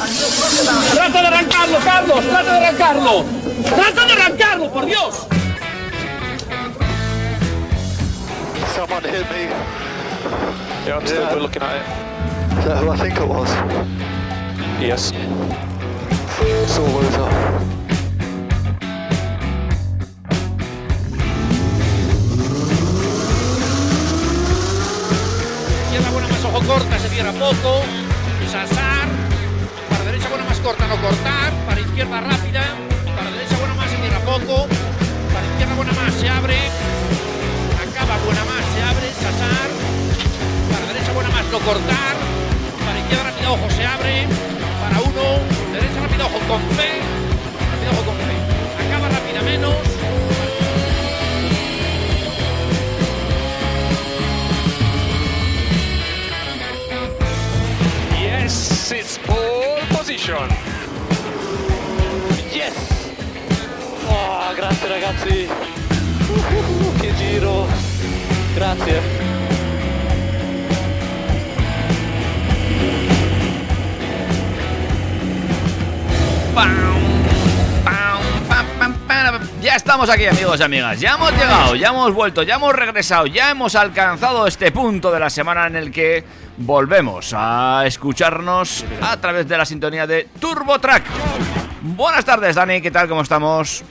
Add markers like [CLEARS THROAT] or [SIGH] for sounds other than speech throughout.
¡Trata de arrancarlo, Carlos! ¡Trata de arrancarlo! ¡Trata de arrancarlo, por Dios! Someone hit me. Yeah, I'm still Yeah. we're looking at it. Is that who I think it was? Yes. Sore loser. Izquierda buena más ojo corta, se cierra poco. Sasar. Corta, no cortar. Para izquierda rápida. Para derecha buena más, se cierra poco. Para izquierda buena más, se abre. Acaba buena más, se abre. Sasar. Para derecha buena más, no cortar. Para izquierda rápida, ojo, se abre. Para uno. Derecha rápida, ojo, con fe. Rápida, ojo, con fe. Acaba rápida menos. Attention. Yes! Oh, grazie ragazzi. Uh, uh, uh, che giro. Grazie. Bam, bam, bam, bam, bam, Ya estamos aquí, amigos y amigas. Ya hemos llegado, ya hemos vuelto, ya hemos regresado, ya hemos alcanzado este punto de la semana en el que volvemos a escucharnos a través de la sintonía de TurboTrack. Buenas tardes, Dani, ¿qué tal? ¿Cómo estamos?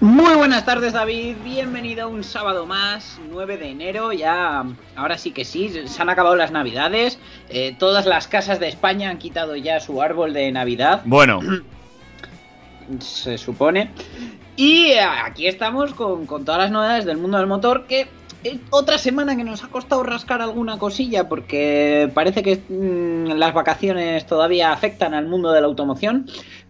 Muy buenas tardes David, bienvenido a un sábado más, 9 de enero, ya ahora sí que sí, se han acabado las navidades, eh, todas las casas de España han quitado ya su árbol de Navidad, Bueno, se supone, y eh, aquí estamos con, con todas las novedades del mundo del motor que... eh, Otra semana que nos ha costado rascar alguna cosilla porque parece que mm, las vacaciones todavía afectan al mundo de la automoción,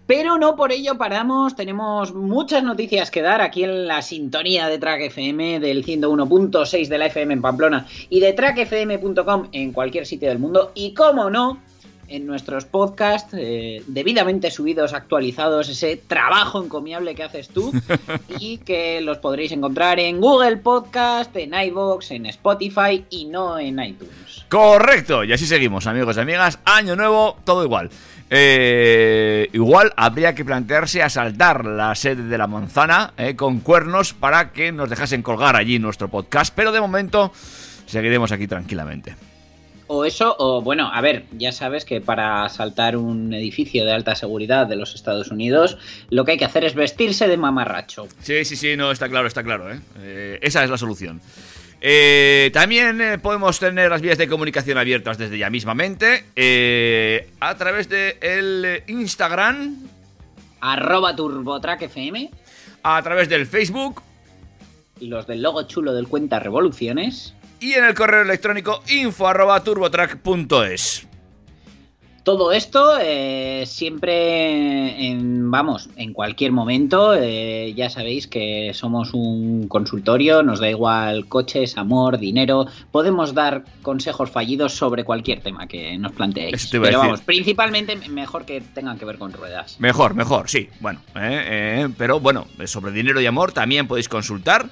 pero no por ello paramos, tenemos muchas noticias que dar aquí en la sintonía de Track FM del 101.6 de la FM en Pamplona y de trackfm.com en cualquier sitio del mundo. Y como no, en nuestros podcasts eh, debidamente subidos, actualizados, ese trabajo encomiable que haces tú [LAUGHS] y que los podréis encontrar en Google Podcast, en iVoox, en Spotify y no en iTunes. correcto. Y así seguimos, amigos y amigas. Año nuevo, todo igual. Eh, igual habría que plantearse asaltar la sede de la manzana eh, con cuernos para que nos dejasen colgar allí nuestro podcast. Pero de momento seguiremos aquí tranquilamente. O eso, o bueno, a ver, ya sabes que para asaltar un edificio de alta seguridad de los Estados Unidos, lo que hay que hacer es vestirse de mamarracho. Sí, sí, sí, no, está claro, está claro. ¿eh? Eh, esa es la solución. Eh, también eh, podemos tener las vías de comunicación abiertas desde ya mismamente a través de el Instagram, Arroba TurboTrack FM, a través del Facebook los del logo chulo del cuenta Revoluciones. Y en el correo electrónico info arroba turbotrack.es. Todo esto eh, siempre, en, vamos, en cualquier momento, eh, ya sabéis que somos un consultorio, nos da igual coches, amor, dinero, podemos dar consejos fallidos sobre cualquier tema que nos planteéis. Pero decir. vamos, principalmente mejor que tengan que ver con ruedas. Mejor, mejor, sí. Bueno, eh, pero bueno, sobre dinero y amor también podéis consultar.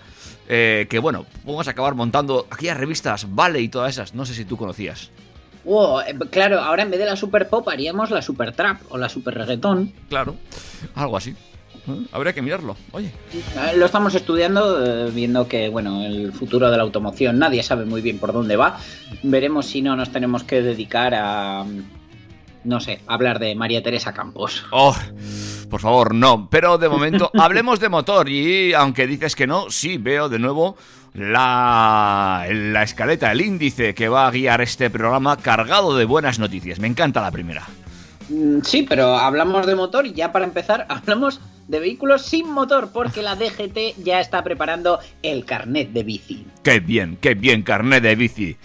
Eh, que bueno, vamos a acabar montando aquellas revistas Vale y todas esas. No sé si tú conocías. Wow, eh, claro, ahora en vez de la super pop haríamos la super trap o la super reggaetón. Claro, algo así. Habría que mirarlo. Oye, Eh, Lo estamos estudiando, eh, viendo que bueno, el futuro de la automoción nadie sabe muy bien por dónde va. Veremos si no nos tenemos que dedicar a no sé, hablar de María Teresa Campos. Oh, por favor, no. Pero de momento, [LAUGHS] hablemos de motor. Y aunque dices que no, sí veo de nuevo la, la escaleta, el índice que va a guiar este programa cargado de buenas noticias. Me encanta la primera. Mm, Sí, pero hablamos de motor y ya para empezar hablamos de vehículos sin motor porque la DGT ya está preparando el carnet de bici. Qué bien, qué bien, carnet de bici.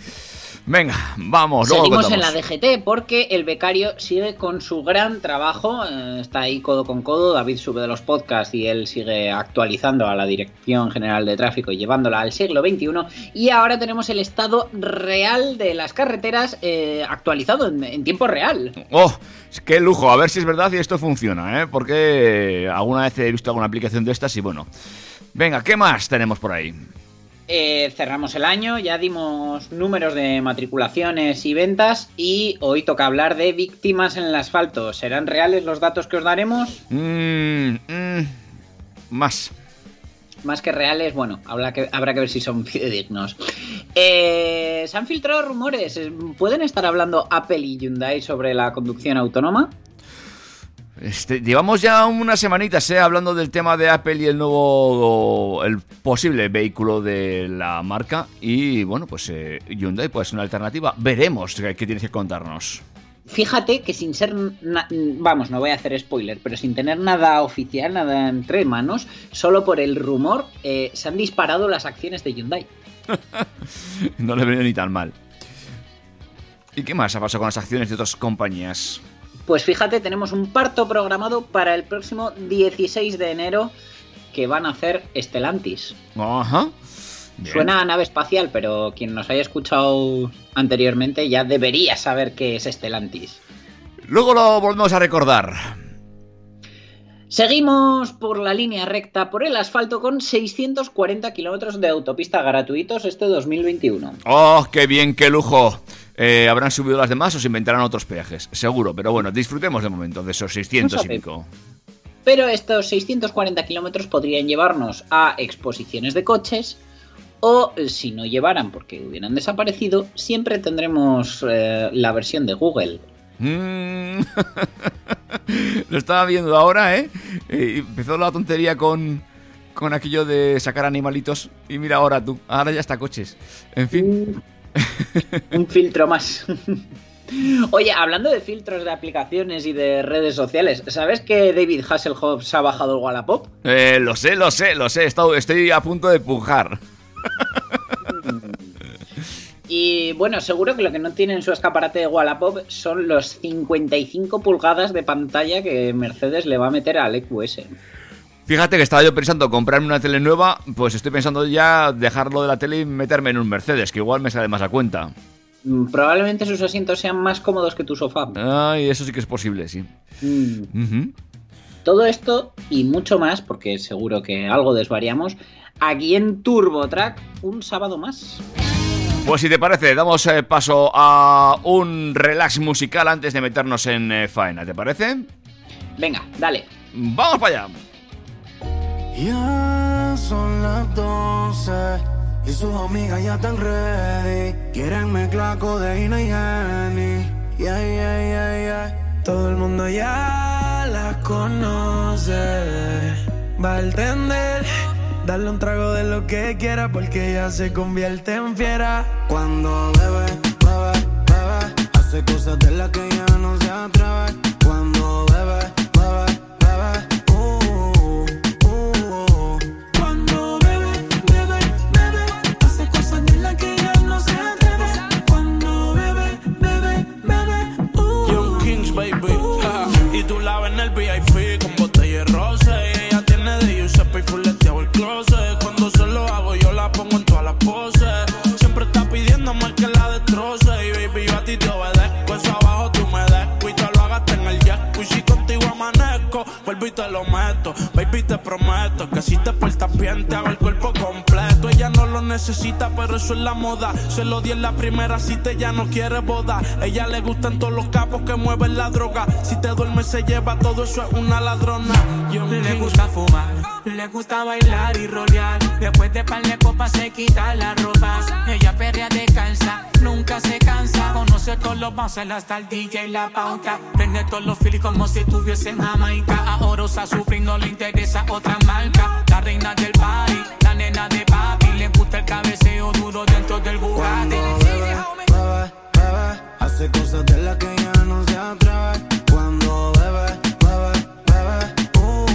Venga, vamos, luego Seguimos en la. DGT porque el becario sigue con su gran trabajo, eh, está ahí codo con codo, David sube de los podcasts y él sigue actualizando a la Dirección General de Tráfico y llevándola al siglo XXI y ahora tenemos el estado real de las carreteras eh, actualizado en, en tiempo real. Oh, qué lujo, a ver si es verdad y esto funciona, ¿eh? Porque alguna vez he visto alguna aplicación de estas y bueno. Venga, ¿qué más tenemos por ahí? Eh, cerramos el año, ya dimos números de matriculaciones y ventas y hoy toca hablar de víctimas en el asfalto. ¿Serán reales los datos que os daremos? Mm, mm, más. Más que reales, bueno, habrá que, habrá que ver si son [LAUGHS] fidedignos. Eh, se han filtrado rumores. ¿Pueden estar hablando Apple y Hyundai sobre la conducción autónoma? Este, llevamos ya unas semanitas eh, hablando del tema de Apple y el nuevo, el posible vehículo de la marca. Y bueno, pues eh, Hyundai puede ser una alternativa. Veremos qué, qué tienes que contarnos. Fíjate que sin ser, vamos, no voy a hacer spoiler, pero sin tener nada oficial, nada entre manos, solo por el rumor, eh, se han disparado las acciones de Hyundai. [LAUGHS] No le he venido ni tan mal. ¿Y qué más ha pasado con las acciones de otras compañías? Pues fíjate, tenemos un parto programado para el próximo 16 de enero que van a hacer Stellantis. Ajá. Bien. Suena a nave espacial, pero quien nos haya escuchado anteriormente ya debería saber qué es Stellantis. Luego lo volvemos a recordar. Seguimos por la línea recta por el asfalto con 640 kilómetros de autopista gratuitos este 2021. ¡Oh, qué bien, qué lujo! Eh, ¿Habrán subido las demás o se inventarán otros peajes? Seguro, pero bueno, disfrutemos de momento de esos 600 y pico. Pero estos 640 kilómetros podrían llevarnos a exposiciones de coches o si no llevaran porque hubieran desaparecido, siempre tendremos eh, la versión de Google. Mm. [LAUGHS] Lo estaba viendo ahora, ¿eh? Eh, Empezó la tontería con, con aquello de sacar animalitos. Y mira ahora tú, ahora ya está coches. En fin, Un filtro más. [LAUGHS] Oye, hablando de filtros de aplicaciones y de redes sociales, ¿sabes que David Hasselhoff se ha bajado el Wallapop? eh, lo sé, lo sé, lo sé. estoy a punto de pujar. [LAUGHS] Y bueno, seguro que lo que no tiene en su escaparate de Wallapop son los 55 pulgadas de pantalla que Mercedes le va a meter al EQS. Fíjate que estaba yo pensando comprarme una tele nueva, pues estoy pensando ya dejarlo de la tele y meterme en un Mercedes, que igual me sale más a cuenta. Mm, Probablemente sus asientos sean más cómodos que tu sofá. Ay, eso sí que es posible, sí. Mm. Todo esto y mucho más, porque seguro que algo desvariamos, aquí en TurboTrack un sábado más. Pues si te parece, damos eh, paso a un relax musical antes de meternos en eh, faena, ¿te parece? Venga, dale. ¡Vamos para allá! Ya son las 12 y sus amigas ya están ready. Quieren mezclar codeína y Henny. Yeah, yeah, yeah, yeah. Todo el mundo ya las conoce. Va a entender. Darle un trago de lo que quiera porque ella se convierte en fiera. Cuando bebe, bebe, bebe, hace cosas de las que ya no se atreve. Te portas bien, te hago el cuerpo completo. Necesita, pero eso es la moda. Se lo di en la primera cita, ella no quiere boda. Ella le gustan todos los capos que mueven la droga. Si te duermes, se lleva todo eso, es una ladrona. Young Le gusta fumar, le gusta bailar y rolear. Después de par de copas se quita la ropa. Ella perrea descansa, nunca se cansa. Conoce todos los bouncers hasta el DJ y la pauta. Prende todos los filis como si estuviese en Jamaica. Ahora usa su no le interesa otra marca. La reina del party, la nena de papi. Gusta el cabeceo duro dentro del Bugatti. bebe, bebe, hace cosas de las que ya no se atreve. Cuando bebe, bebe, bebe, uh,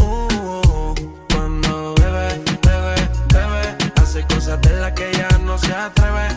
uh, uh. Cuando bebe, bebe, bebe, hace cosas de las que ya no se atreve.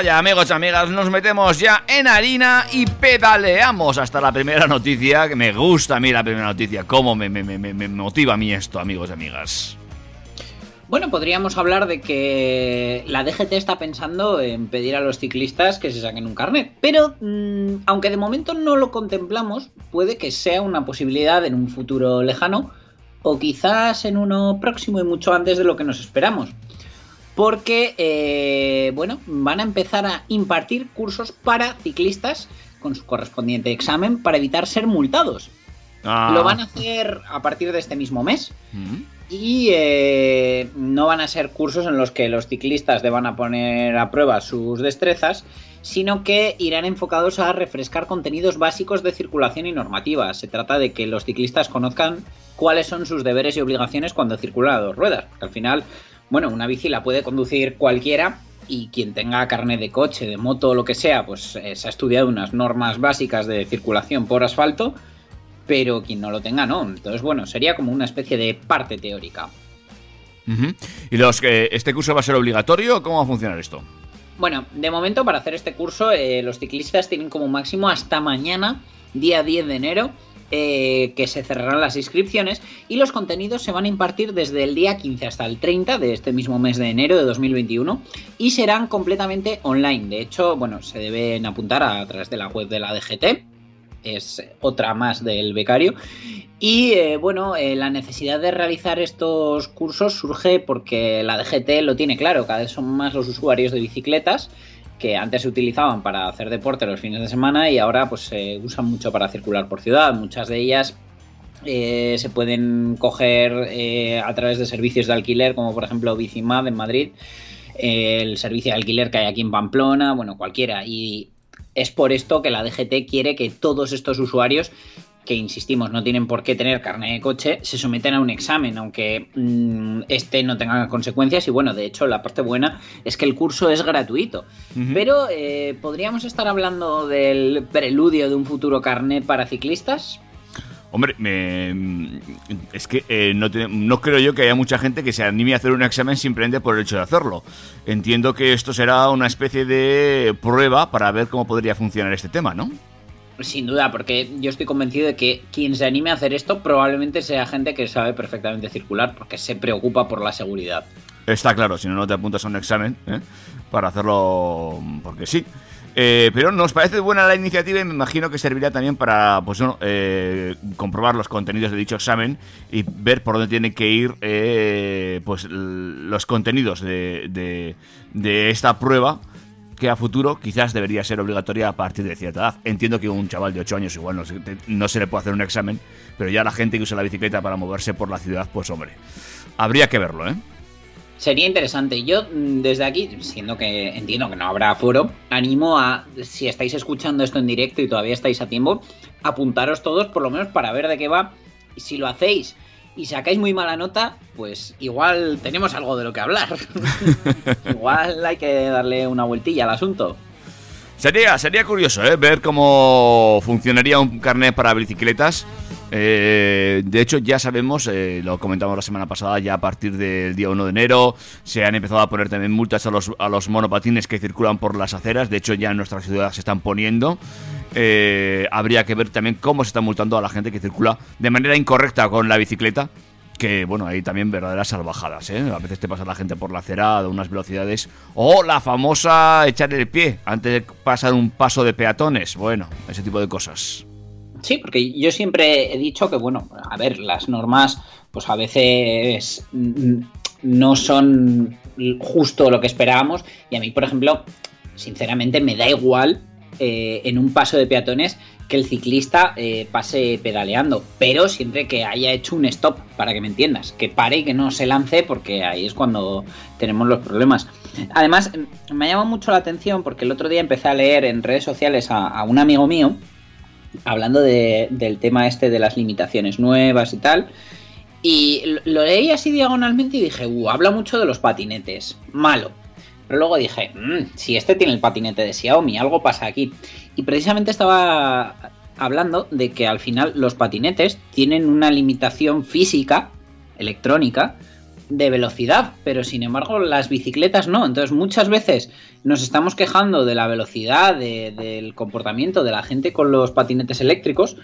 Allá, amigos y amigas. Nos metemos ya en harina y pedaleamos hasta la primera noticia. Que me gusta a mí la primera noticia. Cómo me, motiva a mí esto, amigos y amigas. Bueno, podríamos hablar de que la DGT está pensando en pedir a los ciclistas que se saquen un carnet. Pero, mm, aunque de momento no lo contemplamos, puede que sea una posibilidad en un futuro lejano o quizás en uno próximo y mucho antes de lo que nos esperamos. Porque, eh, bueno, van a empezar a impartir cursos para ciclistas con su correspondiente examen para evitar ser multados. Ah. Lo van a hacer a partir de este mismo mes. Mm. Y eh, no van a ser cursos en los que los ciclistas deban a poner a prueba sus destrezas, sino que irán enfocados a refrescar contenidos básicos de circulación y normativa. Se trata de que los ciclistas conozcan cuáles son sus deberes y obligaciones cuando circulan a dos ruedas. Porque al final, bueno, una bici la puede conducir cualquiera y quien tenga carnet de coche, de moto o lo que sea, pues eh, se ha estudiado unas normas básicas de circulación por asfalto pero quien no lo tenga no. Entonces, bueno, sería como una especie de parte teórica. ¿Y los que este curso va a ser obligatorio o cómo va a funcionar esto? Bueno, de momento para hacer este curso eh, los ciclistas tienen como máximo hasta mañana, día 10 de enero, eh, que se cerrarán las inscripciones y los contenidos se van a impartir desde el día 15 hasta el 30 de este mismo mes de enero de 2021 y serán completamente online. De hecho, bueno, se deben apuntar a, través de la web de la DGT, es otra más del becario. Y eh, bueno, eh, la necesidad de realizar estos cursos surge porque la DGT lo tiene claro, cada vez son más los usuarios de bicicletas que antes se utilizaban para hacer deporte los fines de semana y ahora pues se usan mucho para circular por ciudad. Muchas de ellas eh, se pueden coger eh, a través de servicios de alquiler, como por ejemplo Bicimad en Madrid, eh, el servicio de alquiler que hay aquí en Pamplona, bueno, cualquiera. Y es por esto que la DGT quiere que todos estos usuarios que insistimos no tienen por qué tener carne de coche, se someten a un examen, aunque mmm, este no tenga consecuencias. Y bueno, de hecho, la parte buena es que el curso es gratuito. Uh -huh. Pero, eh, ¿podríamos estar hablando del preludio de un futuro carnet para ciclistas? Hombre, me, es que eh, no, te, no, creo yo que haya mucha gente que se anime a hacer un examen simplemente por el hecho de hacerlo. Entiendo que esto será una especie de prueba para ver cómo podría funcionar este tema, ¿no? Sin duda, porque yo estoy convencido de que quien se anime a hacer esto probablemente sea gente que sabe perfectamente circular porque se preocupa por la seguridad. Está claro, si no, no te apuntas a un examen ¿eh? para hacerlo porque sí. Eh, pero nos parece buena la iniciativa y me imagino que servirá también para pues, bueno, eh, comprobar los contenidos de dicho examen y ver por dónde tienen que ir eh, pues, los contenidos de, de, de esta prueba que a futuro quizás debería ser obligatoria a partir de cierta edad. Entiendo que un chaval de 8 años igual no se, no se, le puede hacer un examen, pero ya la gente que usa la bicicleta para moverse por la ciudad, pues hombre, habría que verlo, ¿eh? Sería interesante. Yo mm, desde aquí, siendo que entiendo que no habrá foro, animo a, si estáis escuchando esto en directo y todavía estáis a tiempo, apuntaros todos por lo menos para ver de qué va. Y si lo hacéis y sacáis muy mala nota, pues igual tenemos algo de lo que hablar. [LAUGHS] igual hay que darle una vueltilla al asunto. Sería, sería curioso ¿eh? ver cómo funcionaría un carnet para bicicletas. Eh, de hecho, ya sabemos, eh, lo comentamos la semana pasada, ya a partir del día 1 de enero se han empezado a poner también multas a los, a los monopatines que circulan por las aceras. De hecho, ya en nuestra ciudad se están poniendo. Eh, habría que ver también cómo se está multando a la gente que circula de manera incorrecta con la bicicleta. Que bueno, hay también verdaderas salvajadas, ¿eh? A veces te pasa la gente por la acera a unas velocidades. O la famosa echar el pie antes de pasar un paso de peatones. Bueno, ese tipo de cosas. Sí, porque yo siempre he dicho que, bueno, a ver, las normas, pues a veces mm, no son justo lo que esperábamos. Y a mí, por ejemplo, sinceramente me da igual eh, en un paso de peatones que el ciclista eh, pase pedaleando, pero siempre que haya hecho un stop, para que me entiendas, que pare y que no se lance, porque ahí es cuando tenemos los problemas. Además, me ha llamado mucho la atención porque el otro día empecé a leer en redes sociales a, un amigo mío, hablando de- del tema este de las limitaciones nuevas y tal. Y lo- lo leí así diagonalmente y dije, uh, habla mucho de los patinetes. Malo. Pero luego dije, "Mm, si este tiene el patinete de Xiaomi, algo pasa aquí. Y precisamente estaba hablando de que al final los patinetes tienen una limitación física, electrónica, de velocidad, pero sin embargo las bicicletas no. Entonces muchas veces nos estamos quejando de la velocidad, de- del comportamiento de la gente con los patinetes eléctricos,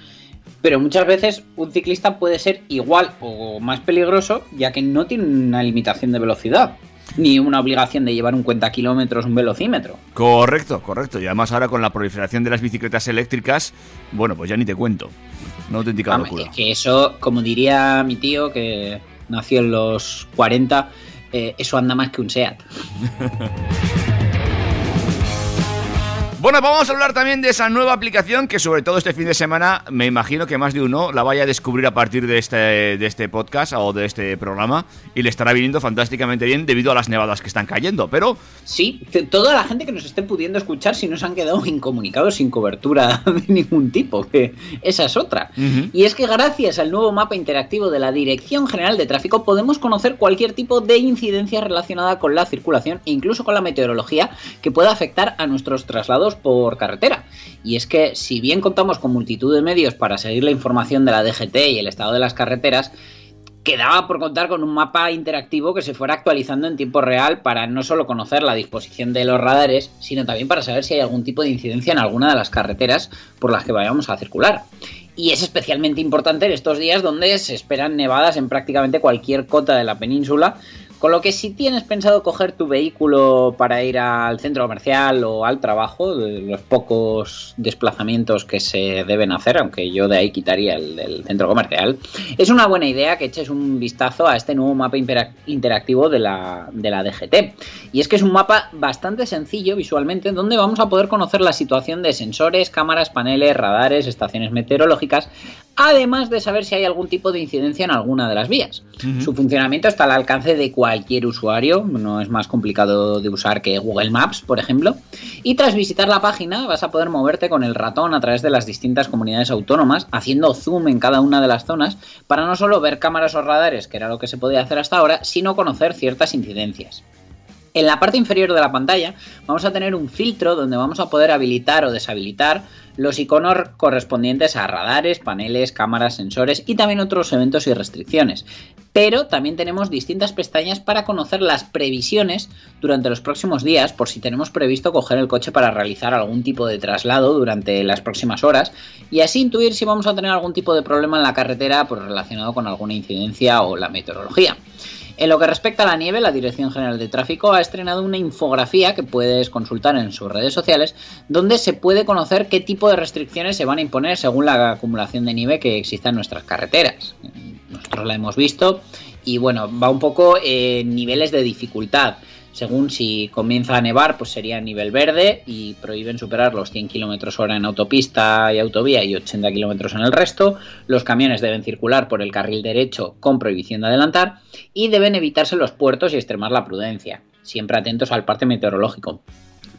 pero muchas veces un ciclista puede ser igual o más peligroso ya que no tiene una limitación de velocidad, ni una obligación de llevar un cuenta kilómetros, un velocímetro. Correcto, correcto. Y además ahora con la proliferación de las bicicletas eléctricas, bueno, pues ya ni te cuento. Una auténtica Vamos, locura. es que eso, como diría mi tío, que nació en los 40, eh, eso anda más que un SEAT. [LAUGHS] Bueno, vamos a hablar también de esa nueva aplicación que sobre todo este fin de semana me imagino que más de uno la vaya a descubrir a partir de este, de este podcast o de este programa y le estará viniendo fantásticamente bien debido a las nevadas que están cayendo. Pero Sí, toda la gente que nos esté pudiendo escuchar si no se han quedado [LAUGHS] incomunicados sin cobertura de ningún tipo, que esa es otra. Y es que gracias al nuevo mapa interactivo de la Dirección General de Tráfico podemos conocer cualquier tipo de incidencia relacionada con la circulación e incluso con la meteorología que pueda afectar a nuestros traslados por carretera. Y es que si bien contamos con multitud de medios para seguir la información de la DGT y el estado de las carreteras, quedaba por contar con un mapa interactivo que se fuera actualizando en tiempo real para no solo conocer la disposición de los radares, sino también para saber si hay algún tipo de incidencia en alguna de las carreteras por las que vayamos a circular. Y es especialmente importante en estos días donde se esperan nevadas en prácticamente cualquier cota de la península, con lo que si tienes pensado coger tu vehículo para ir al centro comercial o al trabajo, los pocos desplazamientos que se deben hacer, aunque yo de ahí quitaría el del centro comercial, es una buena idea que eches un vistazo a este nuevo mapa interactivo de la, de la DGT. Y es que es un mapa bastante sencillo visualmente, donde vamos a poder conocer la situación de sensores, cámaras, paneles, radares, estaciones meteorológicas, además de saber si hay algún tipo de incidencia en alguna de las vías. Su funcionamiento está al alcance de cualquier usuario, no es más complicado de usar que Google Maps, por ejemplo. Y tras visitar la página vas a poder moverte con el ratón a través de las distintas comunidades autónomas, haciendo zoom en cada una de las zonas, para no solo ver cámaras o radares, que era lo que se podía hacer hasta ahora, sino conocer ciertas incidencias. En la parte inferior de la pantalla vamos a tener un filtro donde vamos a poder habilitar o deshabilitar los iconos correspondientes a radares, paneles, cámaras, sensores y también otros eventos y restricciones. Pero también tenemos distintas pestañas para conocer las previsiones durante los próximos días por si tenemos previsto coger el coche para realizar algún tipo de traslado durante las próximas horas y así intuir si vamos a tener algún tipo de problema en la carretera pues, relacionado con alguna incidencia o la meteorología. En lo que respecta a la nieve, la Dirección General de Tráfico ha estrenado una infografía que puedes consultar en sus redes sociales, donde se puede conocer qué tipo de restricciones se van a imponer según la acumulación de nieve que exista en nuestras carreteras. Nosotros la hemos visto y bueno, va un poco en niveles de dificultad. Según si comienza a nevar, pues sería nivel verde y prohíben superar los 100 km hora en autopista y autovía y 80 km en el resto. Los camiones deben circular por el carril derecho con prohibición de adelantar y deben evitarse los puertos y extremar la prudencia, siempre atentos al parte meteorológico.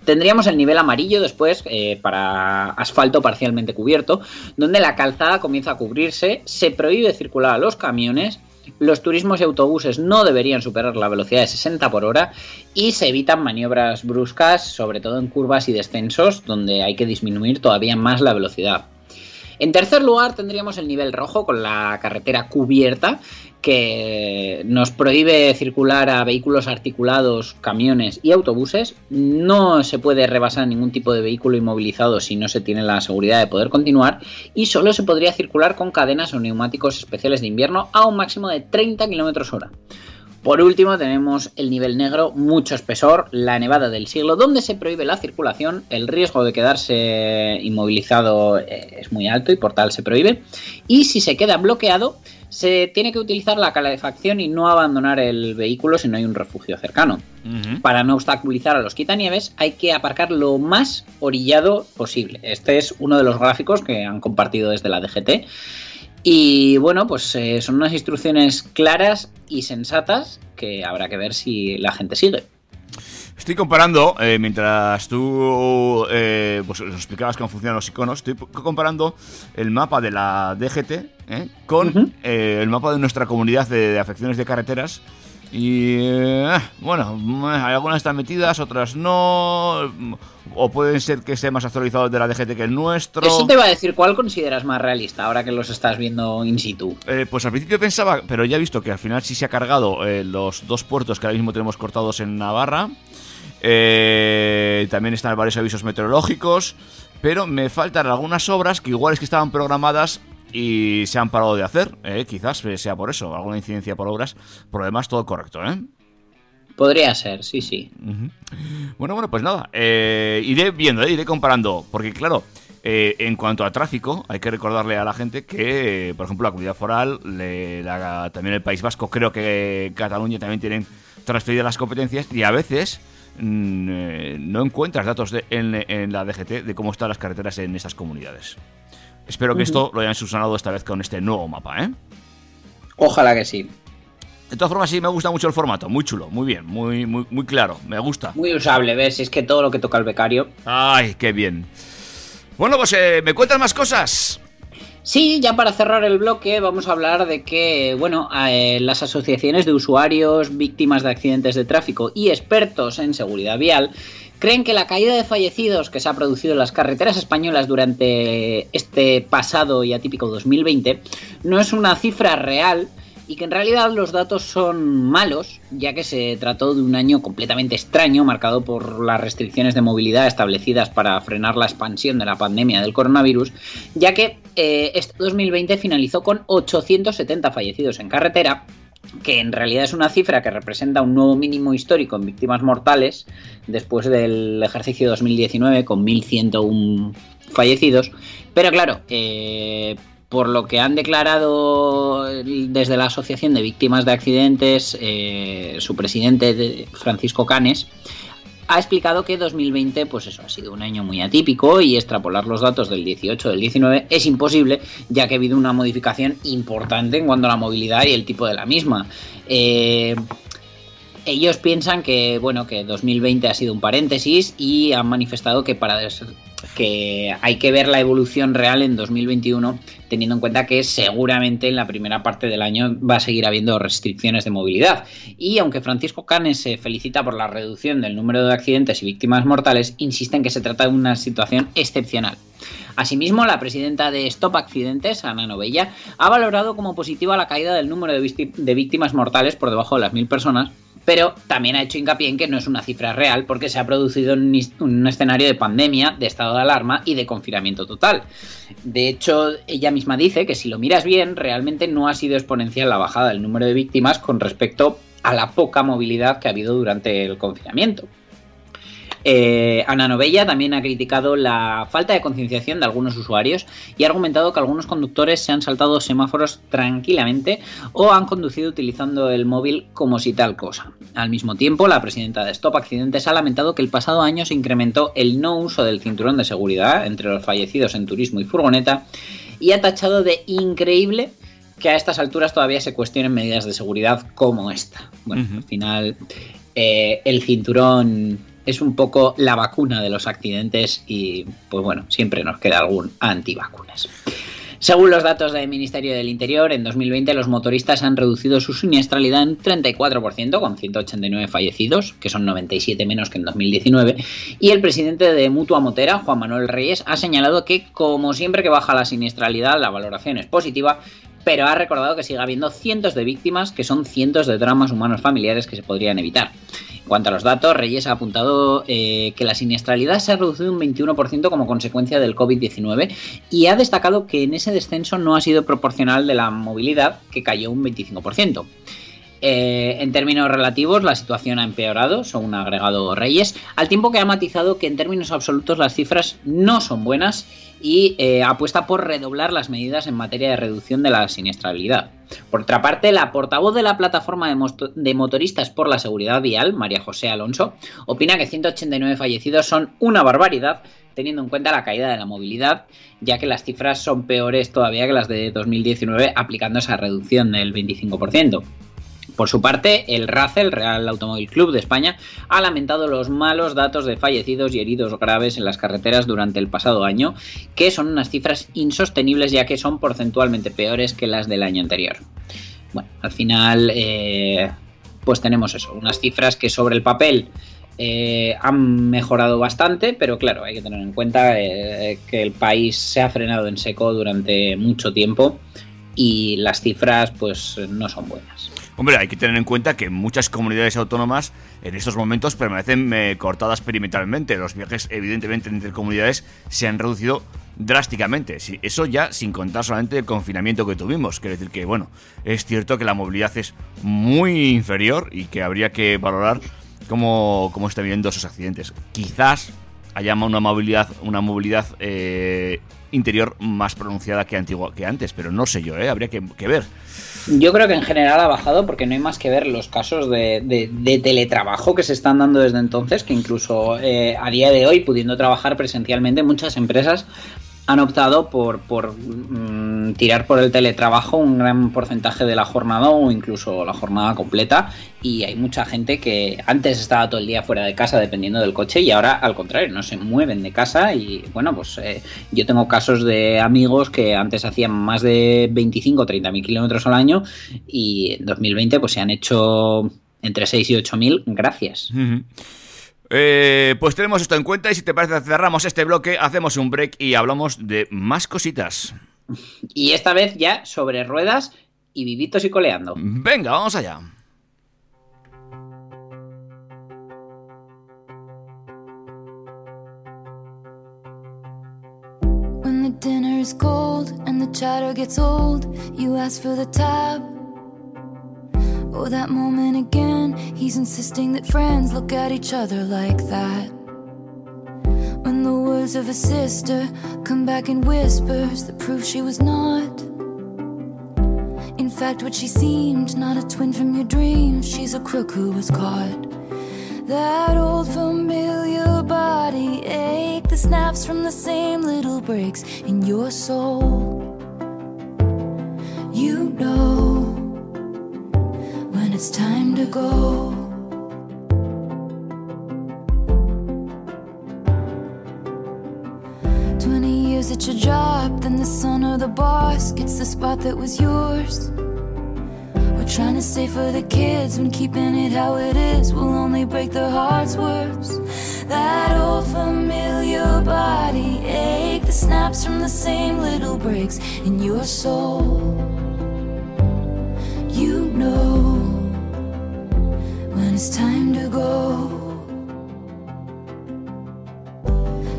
Tendríamos el nivel amarillo después eh, para asfalto parcialmente cubierto, donde la calzada comienza a cubrirse, se prohíbe circular a los camiones Los turismos y autobuses no deberían superar la velocidad de 60 por hora y se evitan maniobras bruscas, sobre todo en curvas y descensos, donde hay que disminuir todavía más la velocidad. En tercer lugar tendríamos el nivel rojo con la carretera cubierta que nos prohíbe circular a vehículos articulados, camiones y autobuses. No se puede rebasar ningún tipo de vehículo inmovilizado si no se tiene la seguridad de poder continuar y solo se podría circular con cadenas o neumáticos especiales de invierno a un máximo de 30 km hora. Por último tenemos el nivel negro, mucho espesor, la nevada del siglo, donde se prohíbe la circulación, el riesgo de quedarse inmovilizado eh, es muy alto y por tal se prohíbe, y si se queda bloqueado, se tiene que utilizar la calefacción y no abandonar el vehículo si no hay un refugio cercano. Para no obstaculizar a los quitanieves hay que aparcar lo más orillado posible. Este es uno de los gráficos que han compartido desde la DGT. Y bueno, pues eh, son unas instrucciones claras y sensatas que habrá que ver si la gente sigue. Estoy comparando, eh, mientras tú eh, pues, nos explicabas cómo funcionan los iconos, estoy comparando el mapa de la DGT eh, con eh, el mapa de nuestra comunidad de, de afecciones de carreteras. Y eh, bueno, hay algunas están metidas, otras no. O pueden ser que esté más actualizado el de la DGT que el nuestro. Eso te va a decir cuál consideras más realista ahora que los estás viendo in situ. Eh, pues al principio pensaba, pero ya he visto que al final sí se ha cargado eh, los dos puertos que ahora mismo tenemos cortados en Navarra. Eh, también están varios avisos meteorológicos. Pero me faltan algunas obras que igual es que estaban programadas y se han parado de hacer. eh, quizás sea por eso, alguna incidencia por obras. Por lo demás, todo correcto, ¿eh? Podría ser, sí, sí. Bueno, bueno, pues nada. eh, iré viendo, eh, iré comparando. Porque, claro, eh, en cuanto a tráfico, hay que recordarle a la gente que, por ejemplo, la comunidad foral, le- la- también el País Vasco, creo que Cataluña también tienen transferidas las competencias y a veces mm, eh, no encuentras datos de- en, en la DGT de cómo están las carreteras en estas comunidades. Espero que esto lo hayan subsanado esta vez con este nuevo mapa, ¿eh? Ojalá que sí. De todas formas, sí, me gusta mucho el formato, muy chulo, muy bien, muy, muy, muy claro, me gusta. Muy usable, ¿ves? Es que todo lo que toca el becario. Ay, qué bien. Bueno, pues eh, me cuentas más cosas. Sí, ya para cerrar el bloque vamos a hablar de que, bueno, eh, las asociaciones de usuarios, víctimas de accidentes de tráfico y expertos en seguridad vial creen que la caída de fallecidos que se ha producido en las carreteras españolas durante este pasado y atípico 2020 no es una cifra real y que en realidad los datos son malos, ya que se trató de un año completamente extraño, marcado por las restricciones de movilidad establecidas para frenar la expansión de la pandemia del coronavirus, ya que eh, este 2020 finalizó con 870 fallecidos en carretera, que en realidad es una cifra que representa un nuevo mínimo histórico en víctimas mortales, después del ejercicio 2019 con 1.101 fallecidos, pero claro, eh, por lo que han declarado desde la Asociación de Víctimas de Accidentes, eh, su presidente de- Francisco Canes ha explicado que 2020, pues eso, ha sido un año muy atípico y extrapolar los datos del 18 del 19 es imposible, ya que ha habido una modificación importante en cuanto a la movilidad y el tipo de la misma. Eh, ellos piensan que bueno que 2020 ha sido un paréntesis y han manifestado que para que hay que ver la evolución real en 2021 teniendo en cuenta que seguramente en la primera parte del año va a seguir habiendo restricciones de movilidad. Y aunque Francisco Canes se felicita por la reducción del número de accidentes y víctimas mortales insiste en que se trata de una situación excepcional Asimismo, la presidenta de Stop Accidentes, Ana Novella, ha valorado como positiva la caída del número de, víctimas mortales por debajo de las mil personas, pero también ha hecho hincapié en que no es una cifra real porque se ha producido un escenario de pandemia, de estado de alarma y de confinamiento total. De hecho, ella misma dice que si lo miras bien, realmente no ha sido exponencial la bajada del número de víctimas con respecto a la poca movilidad que ha habido durante el confinamiento. Eh, Ana Novella también ha criticado la falta de concienciación de algunos usuarios y ha argumentado que algunos conductores se han saltado semáforos tranquilamente o han conducido utilizando el móvil como si tal cosa. Al mismo tiempo, la presidenta de Stop Accidentes ha lamentado que el pasado año se incrementó el no uso del cinturón de seguridad entre los fallecidos en turismo y furgoneta y ha tachado de increíble que a estas alturas todavía se cuestionen medidas de seguridad como esta. Bueno, al final eh, el cinturón es un poco la vacuna de los accidentes y pues bueno, siempre nos queda algún antivacunas. Según los datos del Ministerio del Interior, en 2020 los motoristas han reducido su siniestralidad en 34%, con 189 fallecidos, que son 97 menos que en 2019. Y el presidente de Mutua Motera, Juan Manuel Reyes, ha señalado que, como siempre que baja la siniestralidad, la valoración es positiva, pero ha recordado que sigue habiendo cientos de víctimas, que son cientos de dramas humanos familiares que se podrían evitar. En cuanto a los datos, Reyes ha apuntado eh, que la siniestralidad se ha reducido un 21% como consecuencia del COVID-19 y ha destacado que en ese descenso no ha sido proporcional de la movilidad, que cayó un 25%. Eh, en términos relativos, la situación ha empeorado, según ha agregado Reyes, al tiempo que ha matizado que en términos absolutos las cifras no son buenas y eh, apuesta por redoblar las medidas en materia de reducción de la siniestralidad. Por otra parte, la portavoz de la plataforma de, de, motoristas por la seguridad vial, María José Alonso, opina que 189 fallecidos son una barbaridad teniendo en cuenta la caída de la movilidad, ya que las cifras son peores todavía que las de 2019 aplicando esa reducción del 25%. Por su parte, el RACE, el Real Automóvil Club de España, ha lamentado los malos datos de fallecidos y heridos graves en las carreteras durante el pasado año, que son unas cifras insostenibles ya que son porcentualmente peores que las del año anterior. Bueno, al final, eh, pues tenemos eso, unas cifras que sobre el papel eh, han mejorado bastante, pero claro, hay que tener en cuenta eh, que el país se ha frenado en seco durante mucho tiempo y las cifras pues no son buenas. Hombre, hay que tener en cuenta que muchas comunidades autónomas en estos momentos permanecen eh, cortadas perimetralmente. Los viajes, evidentemente, entre comunidades se han reducido drásticamente. Eso ya sin contar solamente el confinamiento que tuvimos. Quiere decir que, bueno, es cierto que la movilidad es muy inferior y que habría que valorar cómo, cómo está viviendo esos accidentes. Quizás haya una movilidad, una movilidad eh, interior más pronunciada que, antigua, que antes, pero no sé yo, ¿eh? habría que, que, ver. Yo creo que en general ha bajado porque no hay más que ver los casos de, de, de teletrabajo que se están dando desde entonces, que incluso eh, a día de hoy, pudiendo trabajar presencialmente, muchas empresas han optado por, por mmm, tirar por el teletrabajo un gran porcentaje de la jornada o incluso la jornada completa y hay mucha gente que antes estaba todo el día fuera de casa dependiendo del coche y ahora al contrario no se mueven de casa y bueno pues eh, yo tengo casos de amigos que antes hacían más de 25 o 30 mil kilómetros al año y en 2020 pues se han hecho entre 6 y 8 mil gracias. Uh. Eh, pues tenemos esto en cuenta y si te parece cerramos este bloque, hacemos un break y hablamos de más cositas. Y esta vez ya sobre ruedas y vivitos y coleando. Venga, vamos allá. When the dinner is cold and the chatter gets old, you ask for the tab. Oh, that moment again, he's insisting that friends look at each other like that. When the words of a sister come back in whispers that prove she was not. In fact, what she seemed, not a twin from your dreams, she's a crook who was caught. That old familiar body ache that snaps from the same little breaks in your soul. You know it's time to go. Twenty years at your job, then the son or the boss gets the spot that was yours. We're trying to stay for the kids when keeping it how it is will only break their hearts worse. That old familiar body ache that snaps from the same little breaks in your soul. You know it's time to go.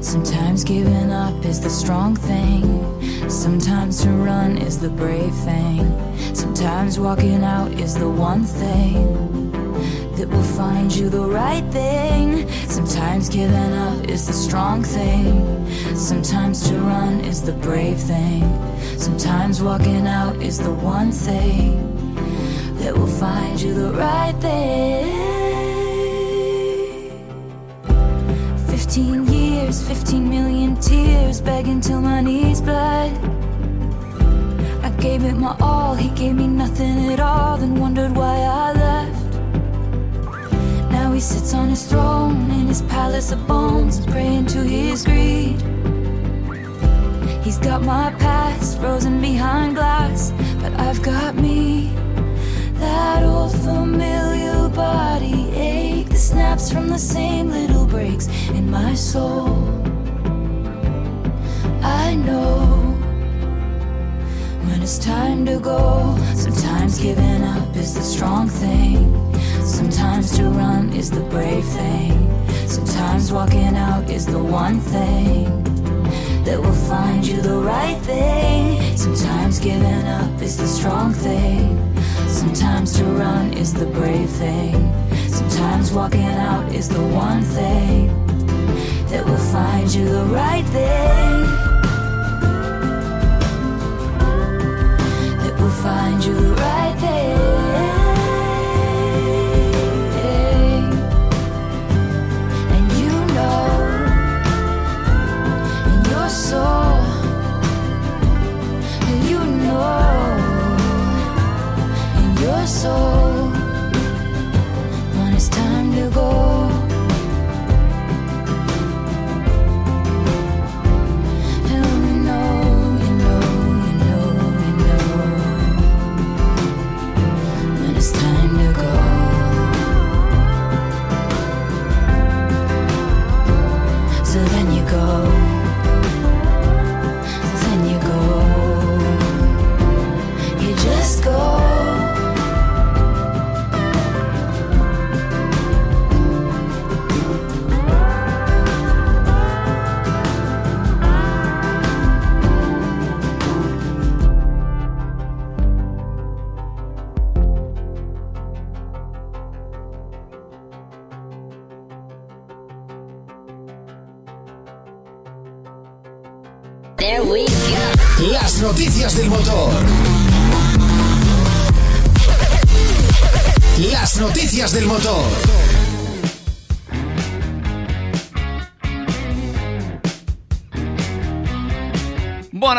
Sometimes giving up is the strong thing. Sometimes to run is the brave thing. Sometimes walking out is the one thing that will find you the right thing. Sometimes giving up is the strong thing. Sometimes to run is the brave thing. Sometimes walking out is the one thing that will find you the right thing. 15 years, 15 million tears, begging till my knees bled. I gave it my all, he gave me nothing at all, then wondered why I left. Now he sits on his throne in his palace of bones, praying to his greed. He's got my past frozen behind glass, but I've got me. That old familiar body ache that snaps from the same little breaks in my soul. I know when it's time to go. Sometimes giving up is the strong thing. Sometimes to run is the brave thing. Sometimes walking out is the one thing that will find you the right thing. Sometimes giving up is the strong thing. Sometimes to run is the brave thing. Sometimes walking out is the one thing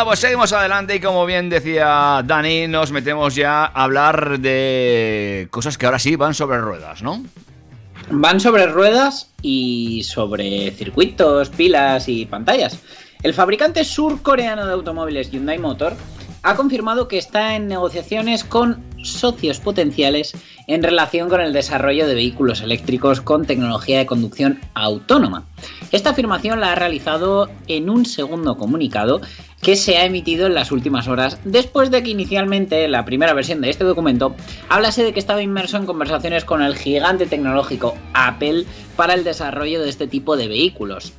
pues seguimos adelante y como bien decía Dani, nos metemos ya a hablar de cosas que ahora sí van sobre ruedas, ¿no? Van sobre ruedas y sobre circuitos, pilas y pantallas. El fabricante surcoreano de automóviles Hyundai Motor ha confirmado que está en negociaciones con socios potenciales en relación con el desarrollo de vehículos eléctricos con tecnología de conducción autónoma. Esta afirmación la ha realizado en un segundo comunicado que se ha emitido en las últimas horas, después de que inicialmente la primera versión de este documento hablase de que estaba inmerso en conversaciones con el gigante tecnológico Apple para el desarrollo de este tipo de vehículos.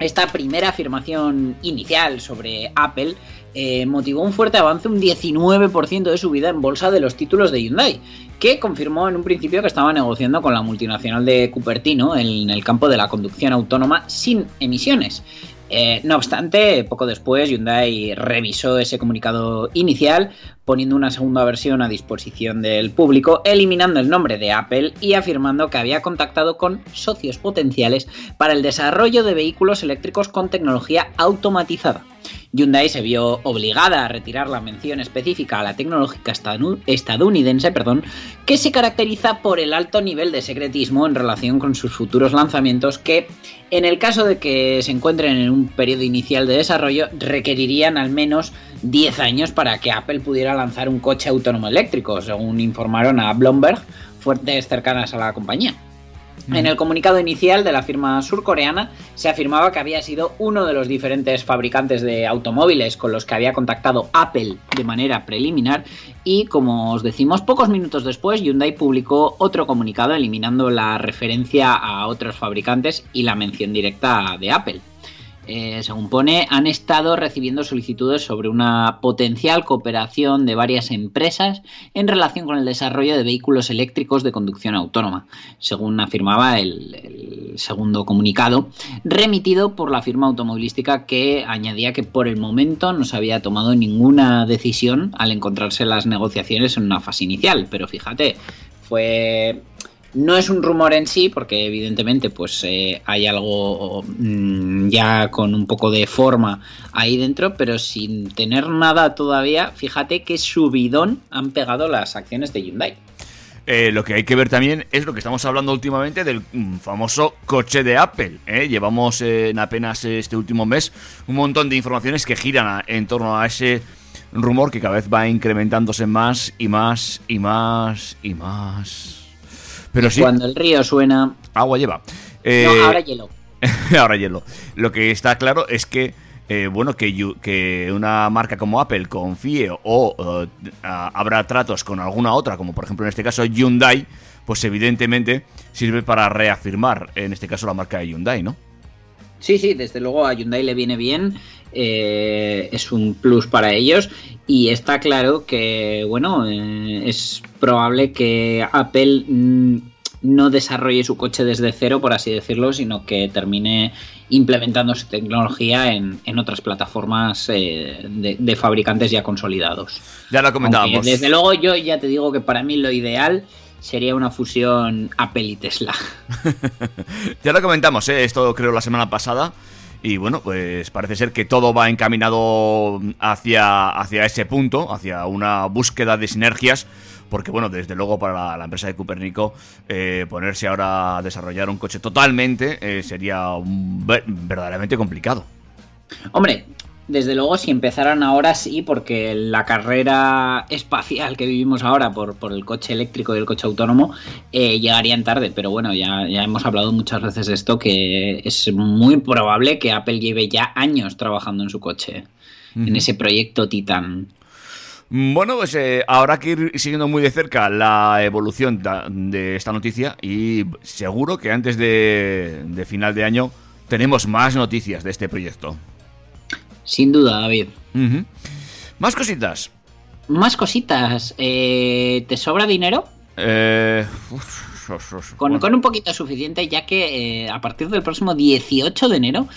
Esta primera afirmación inicial sobre Apple eh, motivó un fuerte avance, un 19% de subida en bolsa de los títulos de Hyundai, que confirmó en un principio que estaba negociando con la multinacional de Cupertino en el campo de la conducción autónoma sin emisiones. Eh, no obstante, poco después Hyundai revisó ese comunicado inicial, poniendo una segunda versión a disposición del público, eliminando el nombre de Apple y afirmando que había contactado con socios potenciales para el desarrollo de vehículos eléctricos con tecnología automatizada. Hyundai se vio obligada a retirar la mención específica a la tecnológica estadounidense, perdón, que se caracteriza por el alto nivel de secretismo en relación con sus futuros lanzamientos que, en el caso de que se encuentren en un periodo inicial de desarrollo, requerirían al menos 10 años para que Apple pudiera lanzar un coche autónomo eléctrico, según informaron a Bloomberg fuentes cercanas a la compañía. En el comunicado inicial de la firma surcoreana se afirmaba que había sido uno de los diferentes fabricantes de automóviles con los que había contactado Apple de manera preliminar y como os decimos pocos minutos después Hyundai publicó otro comunicado eliminando la referencia a otros fabricantes y la mención directa de Apple. Eh, según pone, han estado recibiendo solicitudes sobre una potencial cooperación de varias empresas en relación con el desarrollo de vehículos eléctricos de conducción autónoma, según afirmaba el, el segundo comunicado, remitido por la firma automovilística que añadía que por el momento no se había tomado ninguna decisión al encontrarse las negociaciones en una fase inicial. Pero fíjate, fue no es un rumor en sí, porque evidentemente pues eh, hay algo mmm, ya con un poco de forma ahí dentro, pero sin tener nada todavía, fíjate qué subidón han pegado las acciones de Hyundai. Eh, lo que hay que ver también es lo que estamos hablando últimamente del mm, famoso coche de Apple. ¿eh? Llevamos en apenas este último mes un montón de informaciones que giran en torno a ese rumor que cada vez va incrementándose más y más y más y más. Pero sí, Cuando el río suena. agua lleva. No, Eh, ahora hielo. [LAUGHS] ahora hielo. Lo que está claro es que, eh, bueno, que, que una marca como Apple confíe o eh, a- habrá tratos con alguna otra, como por ejemplo en este caso Hyundai, pues evidentemente sirve para reafirmar, en este caso, la marca de Hyundai, ¿no? Sí, sí, desde luego a Hyundai le viene bien, eh, es un plus para ellos y está claro que, bueno, eh, es probable que Apple mm, no desarrolle su coche desde cero, por así decirlo, sino que termine implementando su tecnología en, en otras plataformas eh, de, de fabricantes ya consolidados. Ya lo Aunque, comentábamos. desde luego yo ya te digo que para mí lo ideal sería una fusión Apple y Tesla. [LAUGHS] Ya lo comentamos, ¿eh? esto creo la semana pasada. Y bueno, pues parece ser que todo va encaminado hacia, hacia ese punto, hacia una búsqueda de sinergias. Porque bueno, desde luego para la, empresa de Copérnico eh, ponerse ahora a desarrollar un coche totalmente eh, sería verdaderamente complicado. Hombre, desde luego si empezaran ahora sí, porque la carrera espacial que vivimos ahora por, por el coche eléctrico y el coche autónomo eh, llegarían tarde, pero bueno, ya, ya hemos hablado muchas veces de esto, que es muy probable que Apple lleve ya años trabajando en su coche, en ese proyecto Titan. Bueno, pues eh, habrá que ir siguiendo muy de cerca la evolución de esta noticia y seguro que antes de, de final de año tenemos más noticias de este proyecto. Sin duda, David. Más cositas. Más cositas. eh, ¿Te sobra dinero? Eh, uf, uf, uf, Con, bueno. con un poquito suficiente, ya que eh, a partir del próximo 18 de enero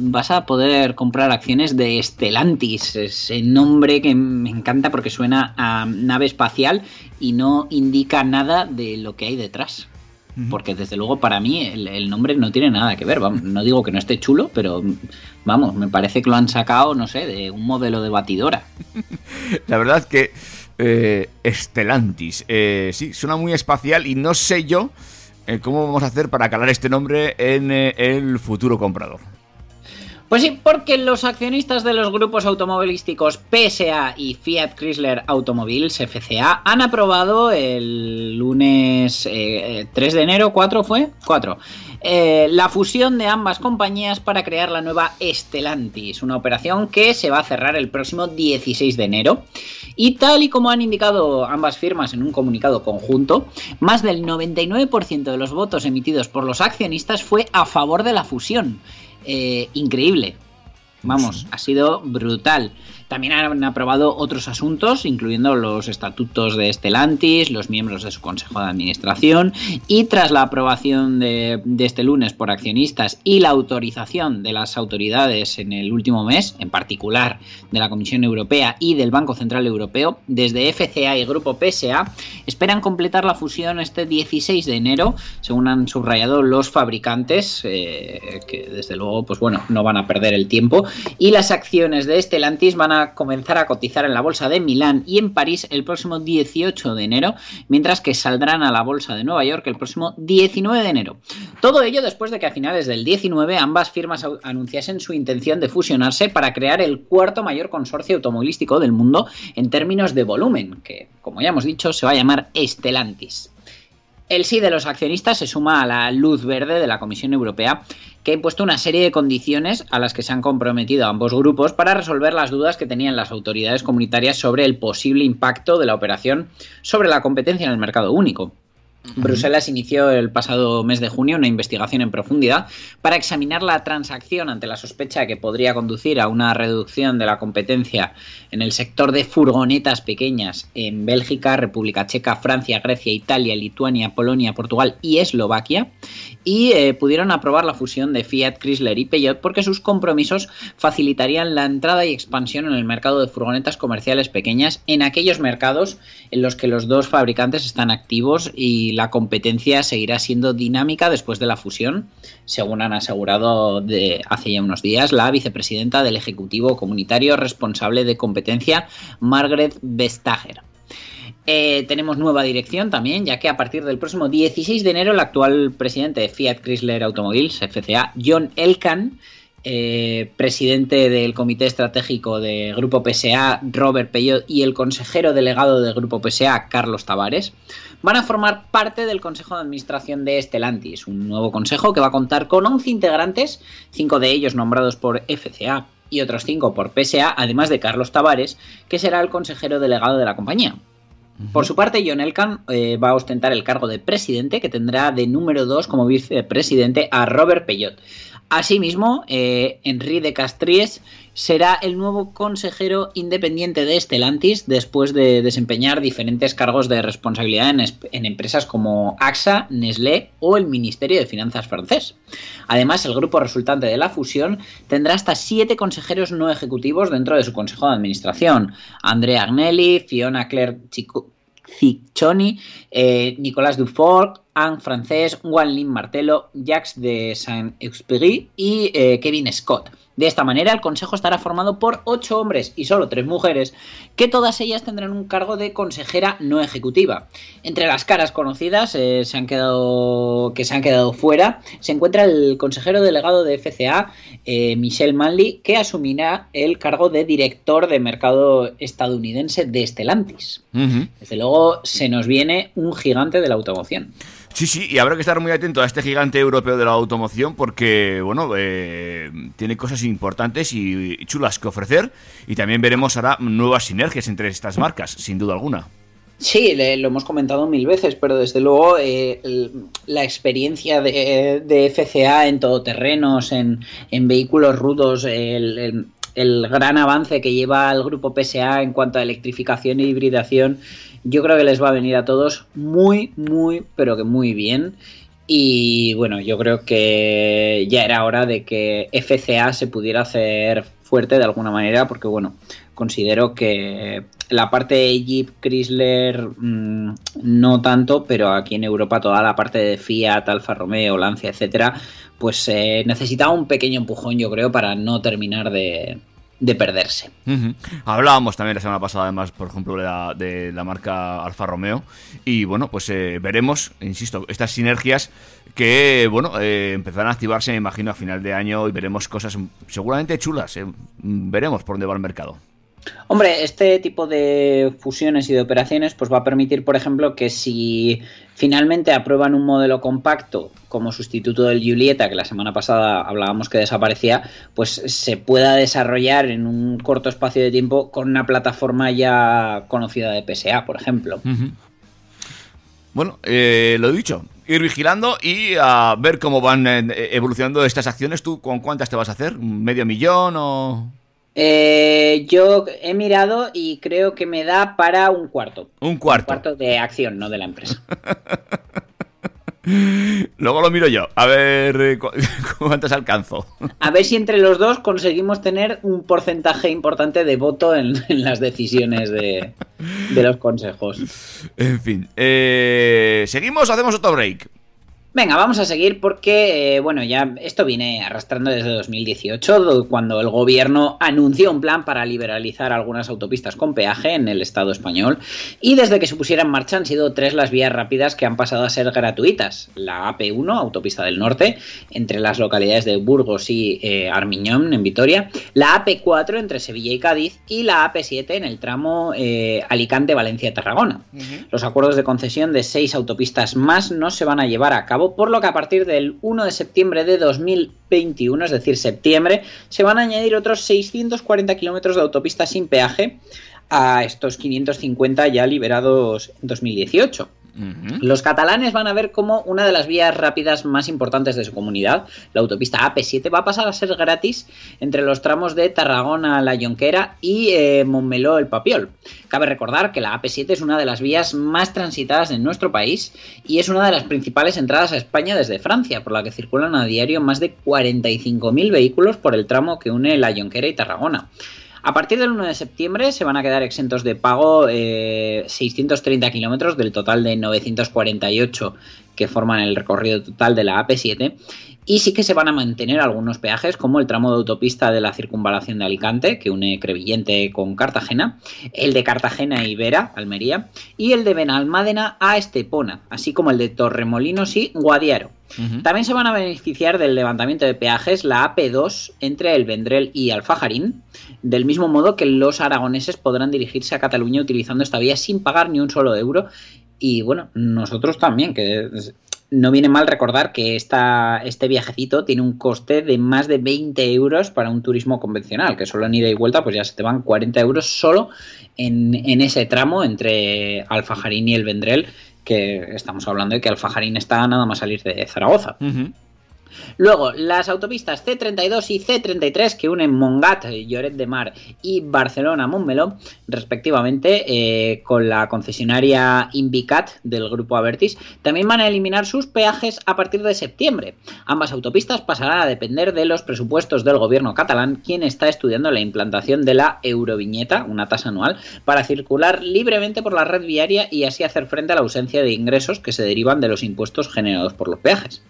vas a poder comprar acciones de Stellantis, ese nombre que me encanta porque suena a nave espacial y no indica nada de lo que hay detrás. Porque desde luego para mí el, el nombre no tiene nada que ver. vamos, no digo que no esté chulo, pero vamos, me parece que lo han sacado, no sé, de un modelo de batidora. [LAUGHS] La verdad que eh, Stellantis, eh, sí, suena muy espacial y no sé yo eh, cómo vamos a hacer para calar este nombre en eh, el futuro comprador. Pues sí, porque los accionistas de los grupos automovilísticos PSA y Fiat Chrysler Automobiles FCA han aprobado el lunes eh, 3 de enero, 4 fue, 4, eh, la fusión de ambas compañías para crear la nueva Stellantis, una operación que se va a cerrar el próximo 16 de enero. Y tal y como han indicado ambas firmas en un comunicado conjunto, más del 99% de los votos emitidos por los accionistas fue a favor de la fusión. Eh, increíble. Vamos, ha sido brutal. También han aprobado otros asuntos, incluyendo los estatutos de Stellantis, los miembros de su consejo de administración, y tras la aprobación de, este lunes por accionistas y la autorización de las autoridades en el último mes, en particular de la Comisión Europea y del Banco Central Europeo, desde FCA y Grupo PSA, esperan completar la fusión este 16 de enero, según han subrayado los fabricantes, eh, que desde luego, pues bueno, no van a perder el tiempo, y las acciones de Stellantis van a comenzar a cotizar en la bolsa de Milán y en París el próximo 18 de enero, mientras que saldrán a la bolsa de Nueva York el próximo 19 de enero. Todo ello después de que a finales del 19 ambas firmas anunciasen su intención de fusionarse para crear el cuarto mayor consorcio automovilístico del mundo en términos de volumen, que como ya hemos dicho se va a llamar Stellantis. El sí de los accionistas se suma a la luz verde de la Comisión Europea, que ha impuesto una serie de condiciones a las que se han comprometido ambos grupos para resolver las dudas que tenían las autoridades comunitarias sobre el posible impacto de la operación sobre la competencia en el mercado único. Bruselas inició el pasado mes de junio una investigación en profundidad para examinar la transacción ante la sospecha que podría conducir a una reducción de la competencia en el sector de furgonetas pequeñas en Bélgica, República Checa, Francia, Grecia, Italia, Lituania, Polonia, Portugal y Eslovaquia. Y eh, pudieron aprobar la fusión de Fiat, Chrysler y Peugeot porque sus compromisos facilitarían la entrada y expansión en el mercado de furgonetas comerciales pequeñas en aquellos mercados en los que los dos fabricantes están activos y la competencia seguirá siendo dinámica después de la fusión, según han asegurado hace ya unos días la vicepresidenta del Ejecutivo Comunitario responsable de competencia, Margaret Vestager. Eh, tenemos nueva dirección también, ya que a partir del próximo 16 de enero el actual presidente de Fiat Chrysler Automobiles, FCA, John Elkan, eh, presidente del Comité Estratégico de Grupo PSA, Robert Peyot, y el consejero delegado del Grupo PSA, Carlos Tavares, van a formar parte del Consejo de Administración de Stellantis, un nuevo consejo que va a contar con 11 integrantes, 5 de ellos nombrados por FCA y otros 5 por PSA, además de Carlos Tavares, que será el consejero delegado de la compañía. Por su parte, John Elkan eh, va a ostentar el cargo de presidente, que tendrá de número 2 como vicepresidente a Robert Peyot. Asimismo, eh, Henri de Castries será el nuevo consejero independiente de Stellantis después de desempeñar diferentes cargos de responsabilidad en, en, empresas como AXA, Nestlé o el Ministerio de Finanzas francés. Además, el grupo resultante de la fusión tendrá hasta siete consejeros no ejecutivos dentro de su consejo de administración. Andrea Agnelli, Fiona Claire Ciccioni, eh, Nicolas Dufort, Anne Francés, Juan Lin Martelo, Jacques de Saint-Exupéry y eh, Kevin Scott. De esta manera, el consejo estará formado por ocho hombres y solo tres mujeres, que todas ellas tendrán un cargo de consejera no ejecutiva. Entre las caras conocidas eh, se han quedado, que se han quedado fuera se encuentra el consejero delegado de FCA, eh, Michel Manley, que asumirá el cargo de director de mercado estadounidense de Stellantis. Desde luego, se nos viene un gigante de la automoción. Sí, sí, y habrá que estar muy atento a este gigante europeo de la automoción porque, bueno, eh, tiene cosas importantes y, chulas que ofrecer y también veremos ahora nuevas sinergias entre estas marcas, sin duda alguna. Sí, le, lo hemos comentado mil veces, pero desde luego eh, la experiencia de, FCA en todoterrenos, en, vehículos rudos, el gran avance que lleva el grupo PSA en cuanto a electrificación e hibridación, yo creo que les va a venir a todos muy, muy, pero que muy bien. Y bueno, yo creo que ya era hora de que FCA se pudiera hacer fuerte de alguna manera, porque bueno, considero que la parte de Jeep, Chrysler, mmm, no tanto, pero aquí en Europa toda la parte de Fiat, Alfa Romeo, Lancia, etcétera, pues eh, necesitaba un pequeño empujón, yo creo, para no terminar de, de perderse. Hablábamos también la semana pasada, además, por ejemplo, de la, de la marca Alfa Romeo. Y bueno, pues eh, veremos, insisto, estas sinergias que, bueno, eh, empezarán a activarse, me imagino, a final de año y veremos cosas seguramente chulas. Eh. Veremos por dónde va el mercado. Hombre, este tipo de fusiones y de operaciones pues va a permitir, por ejemplo, que si finalmente aprueban un modelo compacto como sustituto del Julieta, que la semana pasada hablábamos que desaparecía, pues se pueda desarrollar en un corto espacio de tiempo con una plataforma ya conocida de PSA, por ejemplo. Bueno, eh, lo he dicho, ir vigilando y a ver cómo van eh, evolucionando estas acciones. ¿Tú con cuántas te vas a hacer? ¿Medio millón o...? Eh, yo he mirado y creo que me da para un cuarto. Un cuarto. Un cuarto de acción, no de la empresa. [LAUGHS] Luego lo miro yo, a ver eh, cu [LAUGHS] cuántas alcanzo. A ver si entre los dos conseguimos tener un porcentaje importante de voto en, [LAUGHS] en las decisiones de, de, los consejos. En fin, eh, ¿seguimos o hacemos otro break? Venga, vamos a seguir porque, eh, bueno, ya esto viene arrastrando desde 2018, cuando el gobierno anunció un plan para liberalizar algunas autopistas con peaje en el Estado español. Y desde que se pusiera en marcha han sido tres las vías rápidas que han pasado a ser gratuitas. La AP1, Autopista del Norte, entre las localidades de Burgos y eh, Armiñón, en Vitoria. La AP4 entre Sevilla y Cádiz. Y la AP7 en el tramo eh, Alicante-Valencia-Tarragona. Uh -huh. Los acuerdos de concesión de seis autopistas más no se van a llevar a cabo por lo que a partir del 1 de septiembre de 2021, es decir, septiembre, se van a añadir otros 640 kilómetros de autopista sin peaje a estos 550 ya liberados en 2018. Los catalanes van a ver cómo una de las vías rápidas más importantes de su comunidad, la autopista AP7, va a pasar a ser gratis entre los tramos de Tarragona La Jonquera y eh, Montmeló El Papiol. Cabe recordar que la AP7 es una de las vías más transitadas en nuestro país y es una de las principales entradas a España desde Francia, por la que circulan a diario más de 45.000 vehículos por el tramo que une La Jonquera y Tarragona. A partir del 1 de septiembre se van a quedar exentos de pago eh, 630 kilómetros del total de 948 que forman el recorrido total de la AP7. Y sí que se van a mantener algunos peajes, como el tramo de autopista de la circunvalación de Alicante, que une Crevillente con Cartagena, el de Cartagena y Vera, Almería, y el de Benalmádena a Estepona, así como el de Torremolinos y Guadiaro. También se van a beneficiar del levantamiento de peajes la AP2 entre el Vendrell y Alfajarín, del mismo modo que los aragoneses podrán dirigirse a Cataluña utilizando esta vía sin pagar ni un solo euro. Y bueno, nosotros también, que no viene mal recordar que esta, este viajecito tiene un coste de más de 20 euros para un turismo convencional, que solo en ida y vuelta pues ya se te van 40 euros solo en, en ese tramo entre Alfajarín y el Vendrell, que estamos hablando de que Alfajarín está nada más salir de Zaragoza. Luego, las autopistas C32 y C33 que unen Mongat, Lloret de Mar y Barcelona-Montmeló, respectivamente, eh, con la concesionaria Invicat del grupo Avertis, también van a eliminar sus peajes a partir de septiembre. Ambas autopistas pasarán a depender de los presupuestos del gobierno catalán, quien está estudiando la implantación de la Euroviñeta, una tasa anual, para circular libremente por la red viaria y así hacer frente a la ausencia de ingresos que se derivan de los impuestos generados por los peajes.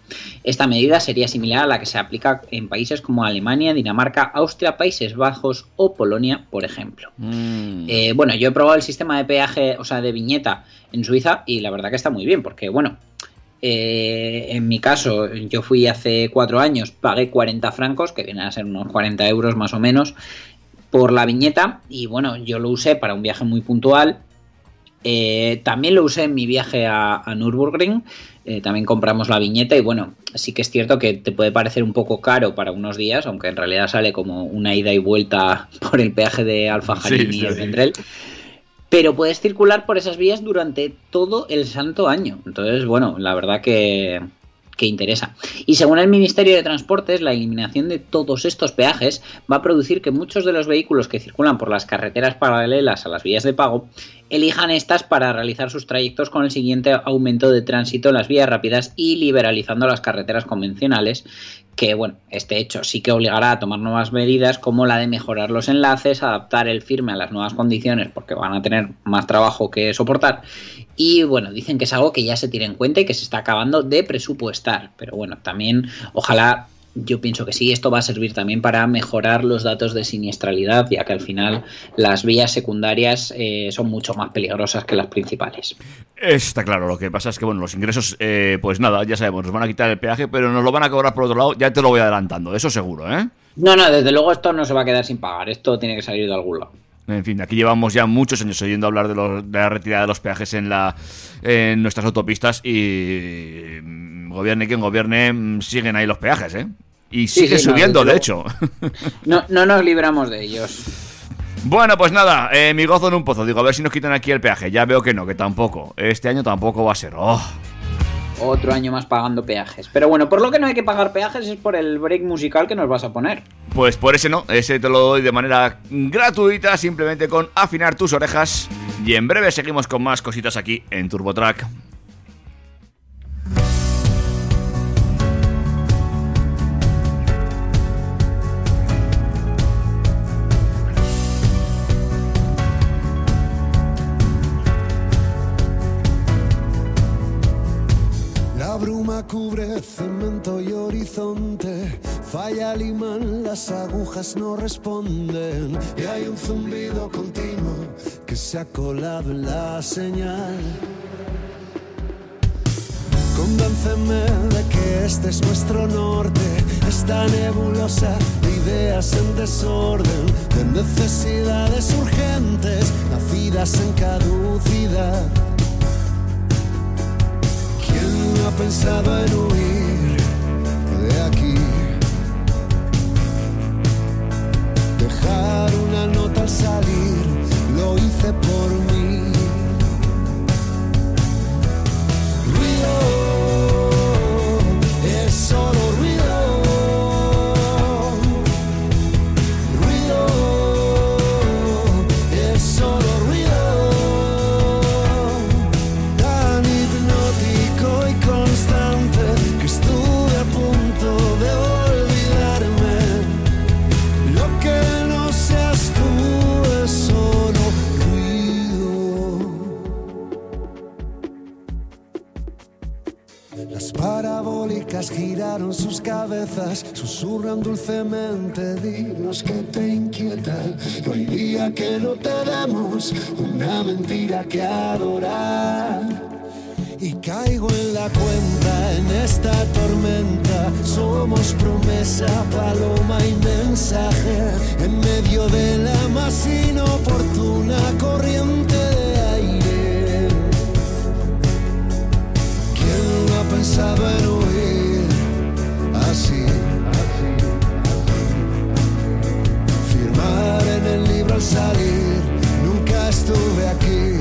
Esta medida sería similar a la que se aplica en países como Alemania, Dinamarca, Austria, Países Bajos o Polonia, por ejemplo. Mm. Eh, bueno, yo he probado el sistema de peaje, o sea, de viñeta en Suiza y la verdad que está muy bien, porque bueno, eh, en mi caso, yo fui hace cuatro años, pagué 40 francos, que vienen a ser unos 40 euros más o menos, por la viñeta y bueno, yo lo usé para un viaje muy puntual. Eh, también lo usé en mi viaje a, a Nürburgring. eh, también compramos la viñeta y bueno, sí que es cierto que te puede parecer un poco caro para unos días, aunque en realidad sale como una ida y vuelta [LAUGHS] por el peaje de Alfajarín Sí, y sí, el sí. Pero puedes circular por esas vías durante todo el santo año. Entonces, bueno, la verdad que, que interesa. Y según el Ministerio de Transportes, la eliminación de todos estos peajes va a producir que muchos de los vehículos que circulan por las carreteras paralelas a las vías de pago elijan estas para realizar sus trayectos con el siguiente aumento de tránsito en las vías rápidas y liberalizando las carreteras convencionales, que bueno, este hecho sí que obligará a tomar nuevas medidas como la de mejorar los enlaces, adaptar el firme a las nuevas condiciones porque van a tener más trabajo que soportar y bueno, dicen que es algo que ya se tiene en cuenta y que se está acabando de presupuestar, pero bueno, también ojalá yo pienso que sí, esto va a servir también para mejorar los datos de siniestralidad, ya que al final las vías secundarias eh, son mucho más peligrosas que las principales. Está claro, lo que pasa es que, bueno, los ingresos, eh, pues nada, ya sabemos, nos van a quitar el peaje, pero nos lo van a cobrar por otro lado, ya te lo voy adelantando, eso seguro, ¿eh? No, no, desde luego esto no se va a quedar sin pagar, esto tiene que salir de algún lado. En fin, aquí llevamos ya muchos años oyendo hablar de, los- de la retirada de los peajes en, la, en nuestras autopistas y mm, gobierne quien gobierne, mm, siguen ahí los peajes, ¿eh? Y sigue sí, subiendo, de hecho. [LAUGHS] No, no nos libramos de ellos. Bueno, pues nada, eh, mi gozo en un pozo. Digo, a ver si nos quitan aquí el peaje. Ya veo que no, que tampoco. Este año tampoco va a ser. Oh. Otro año más pagando peajes. Pero bueno, por lo que no hay que pagar peajes es por el break musical que nos vas a poner. Pues por ese no, ese te lo doy de manera gratuita, simplemente con afinar tus orejas. Y en breve seguimos con más cositas aquí en TurboTrack. Cemento y horizonte, falla el imán, las agujas no responden y hay un zumbido continuo que se ha colado la señal. Convénceme de que este es nuestro norte, esta nebulosa de ideas en desorden, de necesidades urgentes, nacidas en caducidad. ¿Quién ha pensado en huir de aquí? Dejar una nota al salir, lo hice por mí. Ruido, es solo cabezas susurran dulcemente. Dinos que te inquieta. No hay día que no te demos una mentira que adorar. Y caigo en la cuenta en esta tormenta. Somos promesa, paloma y mensaje. En medio de la más inoportuna corriente pensado en huir así? Firmar en el libro al salir. Nunca estuve aquí.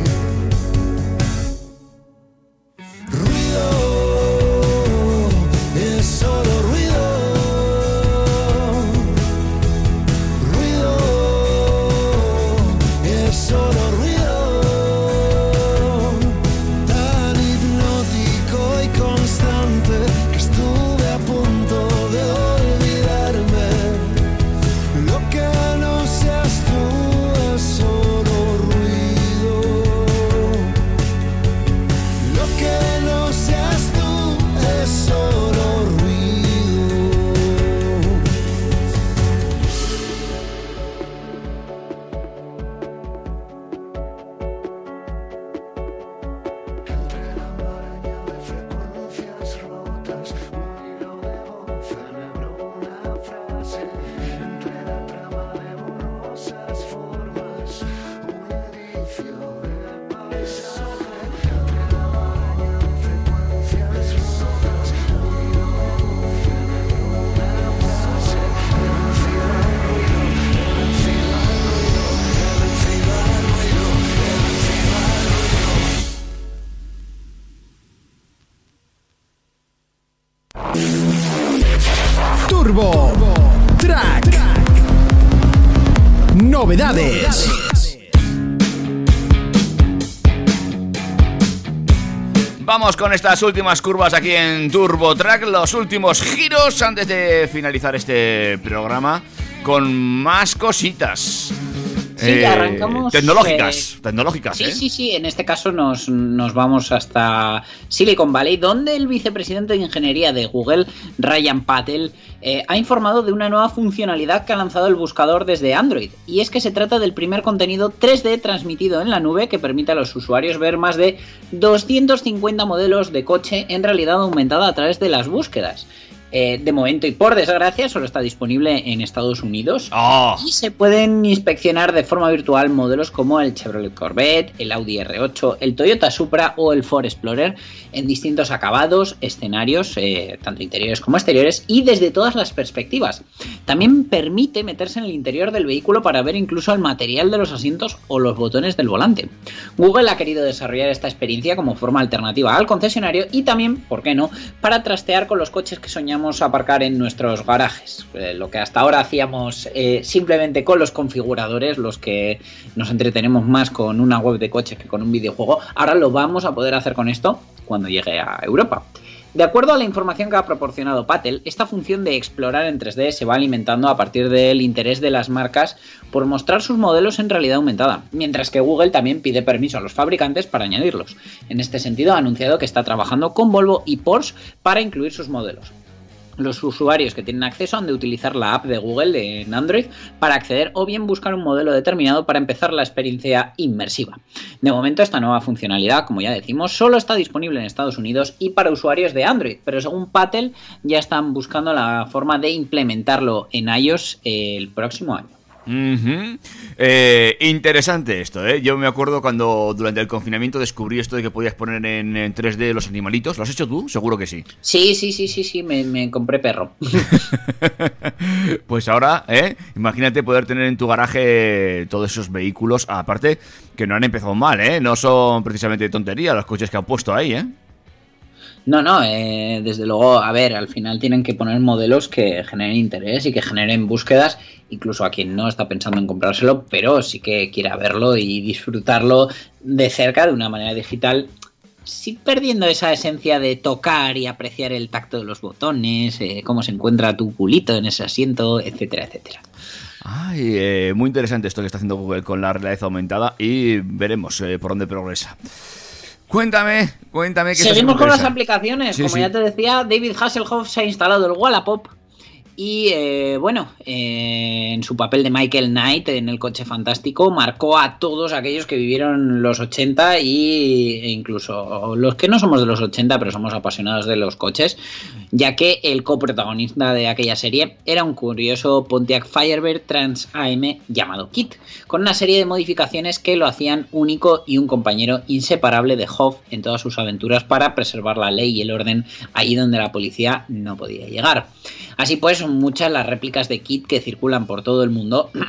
Con estas últimas curvas aquí en Turbo Track, los últimos giros antes de finalizar este programa con más cositas. Sí, Eh, arrancamos. Tecnológicas, eh, tecnológicas, Sí, ¿eh? sí, sí. En este caso nos, nos vamos hasta Silicon Valley, donde el vicepresidente de ingeniería de Google, Ryan Patel, eh, ha informado de una nueva funcionalidad que ha lanzado el buscador desde Android. Y es que se trata del primer contenido 3D transmitido en la nube que permite a los usuarios ver más de 250 modelos de coche en realidad aumentada a través de las búsquedas. Eh, de momento y por desgracia solo está disponible en Estados Unidos Ah. y se pueden inspeccionar de forma virtual modelos como el Chevrolet Corvette, el Audi R8, el Toyota Supra o el Ford Explorer en distintos acabados, escenarios, eh, tanto interiores como exteriores y desde todas las perspectivas. También permite meterse en el interior del vehículo para ver incluso el material de los asientos o los botones del volante. Google ha querido desarrollar esta experiencia como forma alternativa al concesionario y también, ¿por qué no?, para trastear con los coches que soñamos aparcar en nuestros garajes. Eh, lo que hasta ahora hacíamos eh, simplemente con los configuradores, los que nos entretenemos más con una web de coches que con un videojuego, ahora lo vamos a poder hacer con esto cuando llegue a Europa. De acuerdo a la información que ha proporcionado Patel, esta función de explorar en 3D se va alimentando a partir del interés de las marcas por mostrar sus modelos en realidad aumentada, mientras que Google también pide permiso a los fabricantes para añadirlos. En este sentido, ha anunciado que está trabajando con Volvo y Porsche para incluir sus modelos. Los usuarios que tienen acceso han de utilizar la app de Google en Android para acceder o bien buscar un modelo determinado para empezar la experiencia inmersiva. De momento esta nueva funcionalidad, como ya decimos, solo está disponible en Estados Unidos y para usuarios de Android, pero según Patel ya están buscando la forma de implementarlo en iOS el próximo año. Eh, interesante esto, ¿eh? Yo me acuerdo cuando durante el confinamiento descubrí esto de que podías poner en, en 3D los animalitos. ¿Lo has hecho tú? Seguro que sí. Sí, sí, sí, sí, sí, me, me compré perro. [LAUGHS] Pues ahora, ¿eh? Imagínate poder tener en tu garaje todos esos vehículos. Aparte, que no han empezado mal, ¿eh? No son precisamente tontería los coches que han puesto ahí, ¿eh? No, no, eh, desde luego, a ver, al final tienen que poner modelos que generen interés y que generen búsquedas, incluso a quien no está pensando en comprárselo, pero sí que quiera verlo y disfrutarlo de cerca de una manera digital, sí perdiendo esa esencia de tocar y apreciar el tacto de los botones, eh, cómo se encuentra tu culito en ese asiento, etcétera, etcétera. Ay, eh, muy interesante esto que está haciendo Google con la realidad aumentada y veremos eh, por dónde progresa. Cuéntame, cuéntame que Seguimos con las aplicaciones. Sí, Como sí. ya te decía, David Hasselhoff se ha instalado el Wallapop. Y eh, bueno, eh, en su papel de Michael Knight en el coche fantástico, marcó a todos aquellos que vivieron los 80 y, e incluso los que no somos de los 80, pero somos apasionados de los coches, ya que el coprotagonista de aquella serie era un curioso Pontiac Firebird Trans AM llamado Kit, con una serie de modificaciones que lo hacían único y un compañero inseparable de Hoff en todas sus aventuras para preservar la ley y el orden ahí donde la policía no podía llegar. Así pues, son muchas las réplicas de Kit que circulan por todo el mundo. [CLEARS THROAT]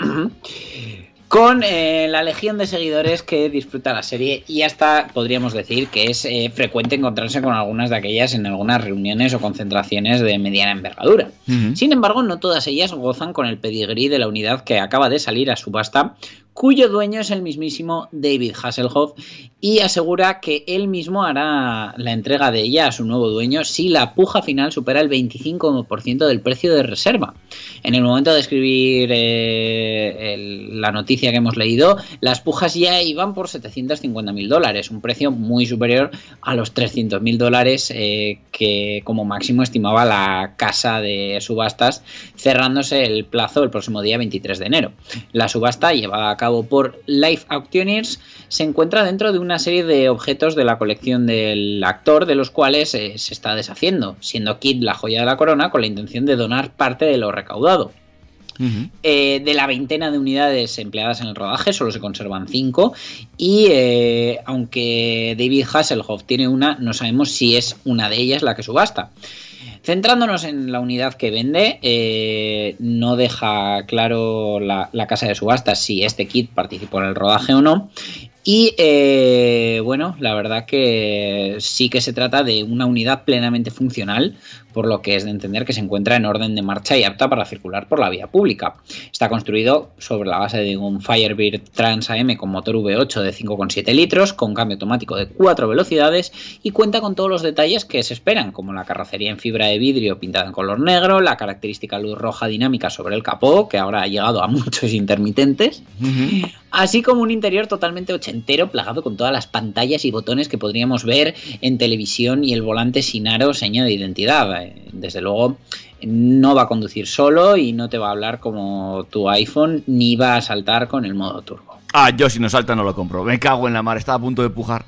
Con eh, la legión de seguidores que disfruta la serie y hasta podríamos decir que es eh, frecuente encontrarse con algunas de aquellas en algunas reuniones o concentraciones de mediana envergadura. Sin embargo, no todas ellas gozan con el pedigrí de la unidad que acaba de salir a subasta, cuyo dueño es el mismísimo David Hasselhoff y asegura que él mismo hará la entrega de ella a su nuevo dueño si la puja final supera el 25% del precio de reserva. En el momento de escribir eh, la noticia que hemos leído, las pujas ya iban por 750 mil dólares, un precio muy superior a los 300 mil dólares eh, que como máximo estimaba la casa de subastas, cerrándose el plazo el próximo día 23 de enero. La subasta, llevada a cabo por Life Auctioneers, se encuentra dentro de una serie de objetos de la colección del actor, de los cuales eh, se está deshaciendo, siendo Kid la joya de la corona con la intención de donar parte de lo recaudado. Eh, de la veintena de unidades empleadas en el rodaje, solo se conservan cinco. Y eh, aunque David Hasselhoff tiene una, no sabemos si es una de ellas la que subasta. Centrándonos en la unidad que vende, eh, no deja claro la, casa de subastas si este kit participó en el rodaje o no. Y eh, bueno, la verdad que sí que se trata de una unidad plenamente funcional, por lo que es de entender que se encuentra en orden de marcha y apta para circular por la vía pública. Está construido sobre la base de un Firebird Trans AM con motor V8 de 5,7 litros, con cambio automático de 4 velocidades y cuenta con todos los detalles que se esperan, como la carrocería en fibra de vidrio pintada en color negro, la característica luz roja dinámica sobre el capó, que ahora ha llegado a [LAUGHS] muchos intermitentes, así como un interior totalmente ochentero plagado con todas las pantallas y botones que podríamos ver en televisión y el volante sin aro seña de identidad. Desde luego no va a conducir solo y no te va a hablar como tu iPhone ni va a saltar con el modo turbo. Ah, yo si no salta no lo compro. Me cago en la mar, estaba a punto de pujar.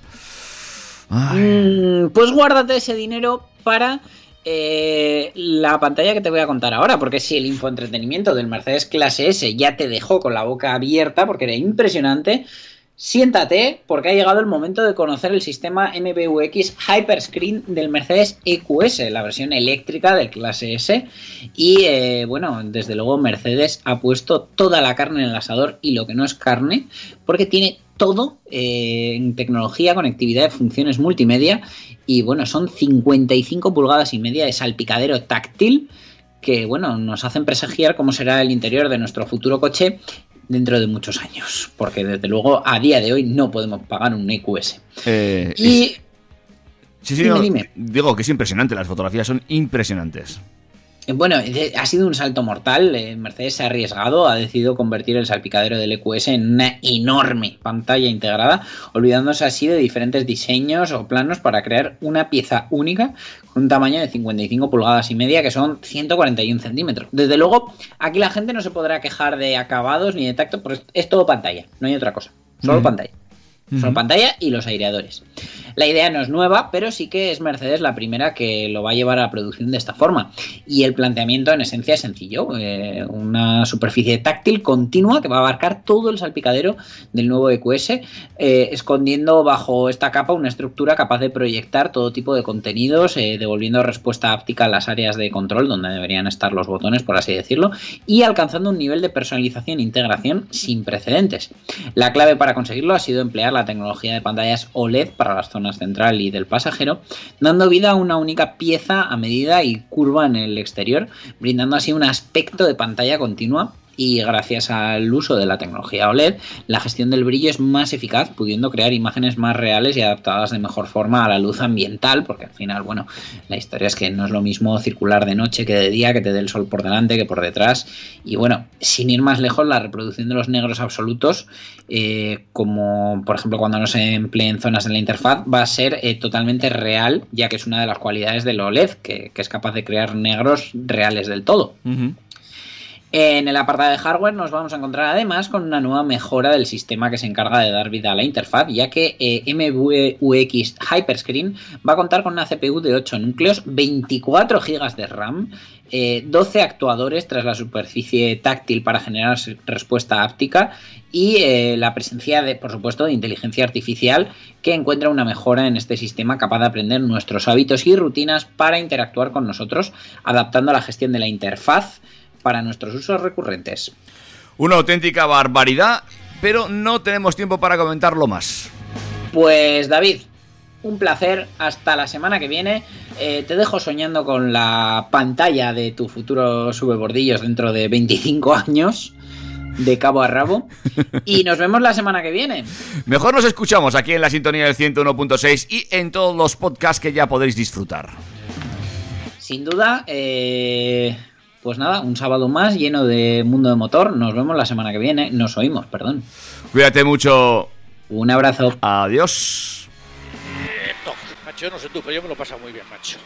Mm, pues guárdate ese dinero para eh, la pantalla que te voy a contar ahora, porque si el infoentretenimiento del Mercedes Clase S ya te dejó con la boca abierta porque era impresionante, siéntate porque ha llegado el momento de conocer el sistema MBUX Hyperscreen del Mercedes EQS, la versión eléctrica del Clase S. Y eh, bueno, desde luego Mercedes ha puesto toda la carne en el asador y lo que no es carne, porque tiene todo eh, en tecnología, conectividad, funciones multimedia y bueno, son 55 pulgadas y media de salpicadero táctil que bueno, nos hacen presagiar cómo será el interior de nuestro futuro coche dentro de muchos años, porque desde luego a día de hoy no podemos pagar un EQS. Eh, Y es- sí, sí, dime, dime. digo que es impresionante, las fotografías son impresionantes. Eh, Bueno, eh, ha sido un salto mortal. eh, Mercedes se ha arriesgado, ha decidido convertir el salpicadero del EQS en una enorme pantalla integrada, olvidándose así de diferentes diseños o planos para crear una pieza única con un tamaño de 55 pulgadas y media, que son 141 centímetros. Desde luego, aquí la gente no se podrá quejar de acabados ni de tacto, porque es todo pantalla, no hay otra cosa, solo pantalla. Pantalla y los aireadores. La idea no es nueva, pero sí que es Mercedes la primera que lo va a llevar a la producción de esta forma. Y el planteamiento en esencia es sencillo. eh, una superficie táctil continua que va a abarcar todo el salpicadero del nuevo EQS, eh, escondiendo bajo esta capa una estructura capaz de proyectar todo tipo de contenidos, eh, devolviendo respuesta áptica a las áreas de control donde deberían estar los botones, por así decirlo, y alcanzando un nivel de personalización e integración sin precedentes. La clave para conseguirlo ha sido emplear la tecnología de pantallas OLED para las zonas central y del pasajero, dando vida a una única pieza a medida y curva en el exterior, brindando así un aspecto de pantalla continua y gracias al uso de la tecnología OLED, la gestión del brillo es más eficaz, pudiendo crear imágenes más reales y adaptadas de mejor forma a la luz ambiental, porque al final, bueno, la historia es que no es lo mismo circular de noche que de día, que te dé el sol por delante que por detrás, y bueno, sin ir más lejos, la reproducción de los negros absolutos, eh, como por ejemplo cuando no se empleen zonas en la interfaz, va a ser eh, totalmente real, ya que es una de las cualidades del OLED, que es capaz de crear negros reales del todo. En el apartado de hardware nos vamos a encontrar además con una nueva mejora del sistema que se encarga de dar vida a la interfaz, ya que eh, Hyperscreen va a contar con una CPU de 8 núcleos, 24 GB de RAM, eh, 12 actuadores tras la superficie táctil para generar respuesta áptica y eh, la presencia de, por supuesto, de inteligencia artificial que encuentra una mejora en este sistema capaz de aprender nuestros hábitos y rutinas para interactuar con nosotros, adaptando la gestión de la interfaz para nuestros usos recurrentes. Una auténtica barbaridad, pero no tenemos tiempo para comentarlo más. Pues David, un placer. Hasta la semana que viene. Eh, te dejo soñando con la pantalla de tu futuro subebordillos dentro de 25 años. De cabo a rabo. [LAUGHS] Y nos vemos la semana que viene. Mejor nos escuchamos aquí en la sintonía del 101.6 y en todos los podcasts que ya podéis disfrutar. Sin duda, eh, pues nada, un sábado más lleno de mundo de motor. Nos vemos la semana que viene. Nos oímos, perdón. Cuídate mucho. Un abrazo. Adiós. Macho, no sé tú, pero yo me lo he pasado muy bien, macho.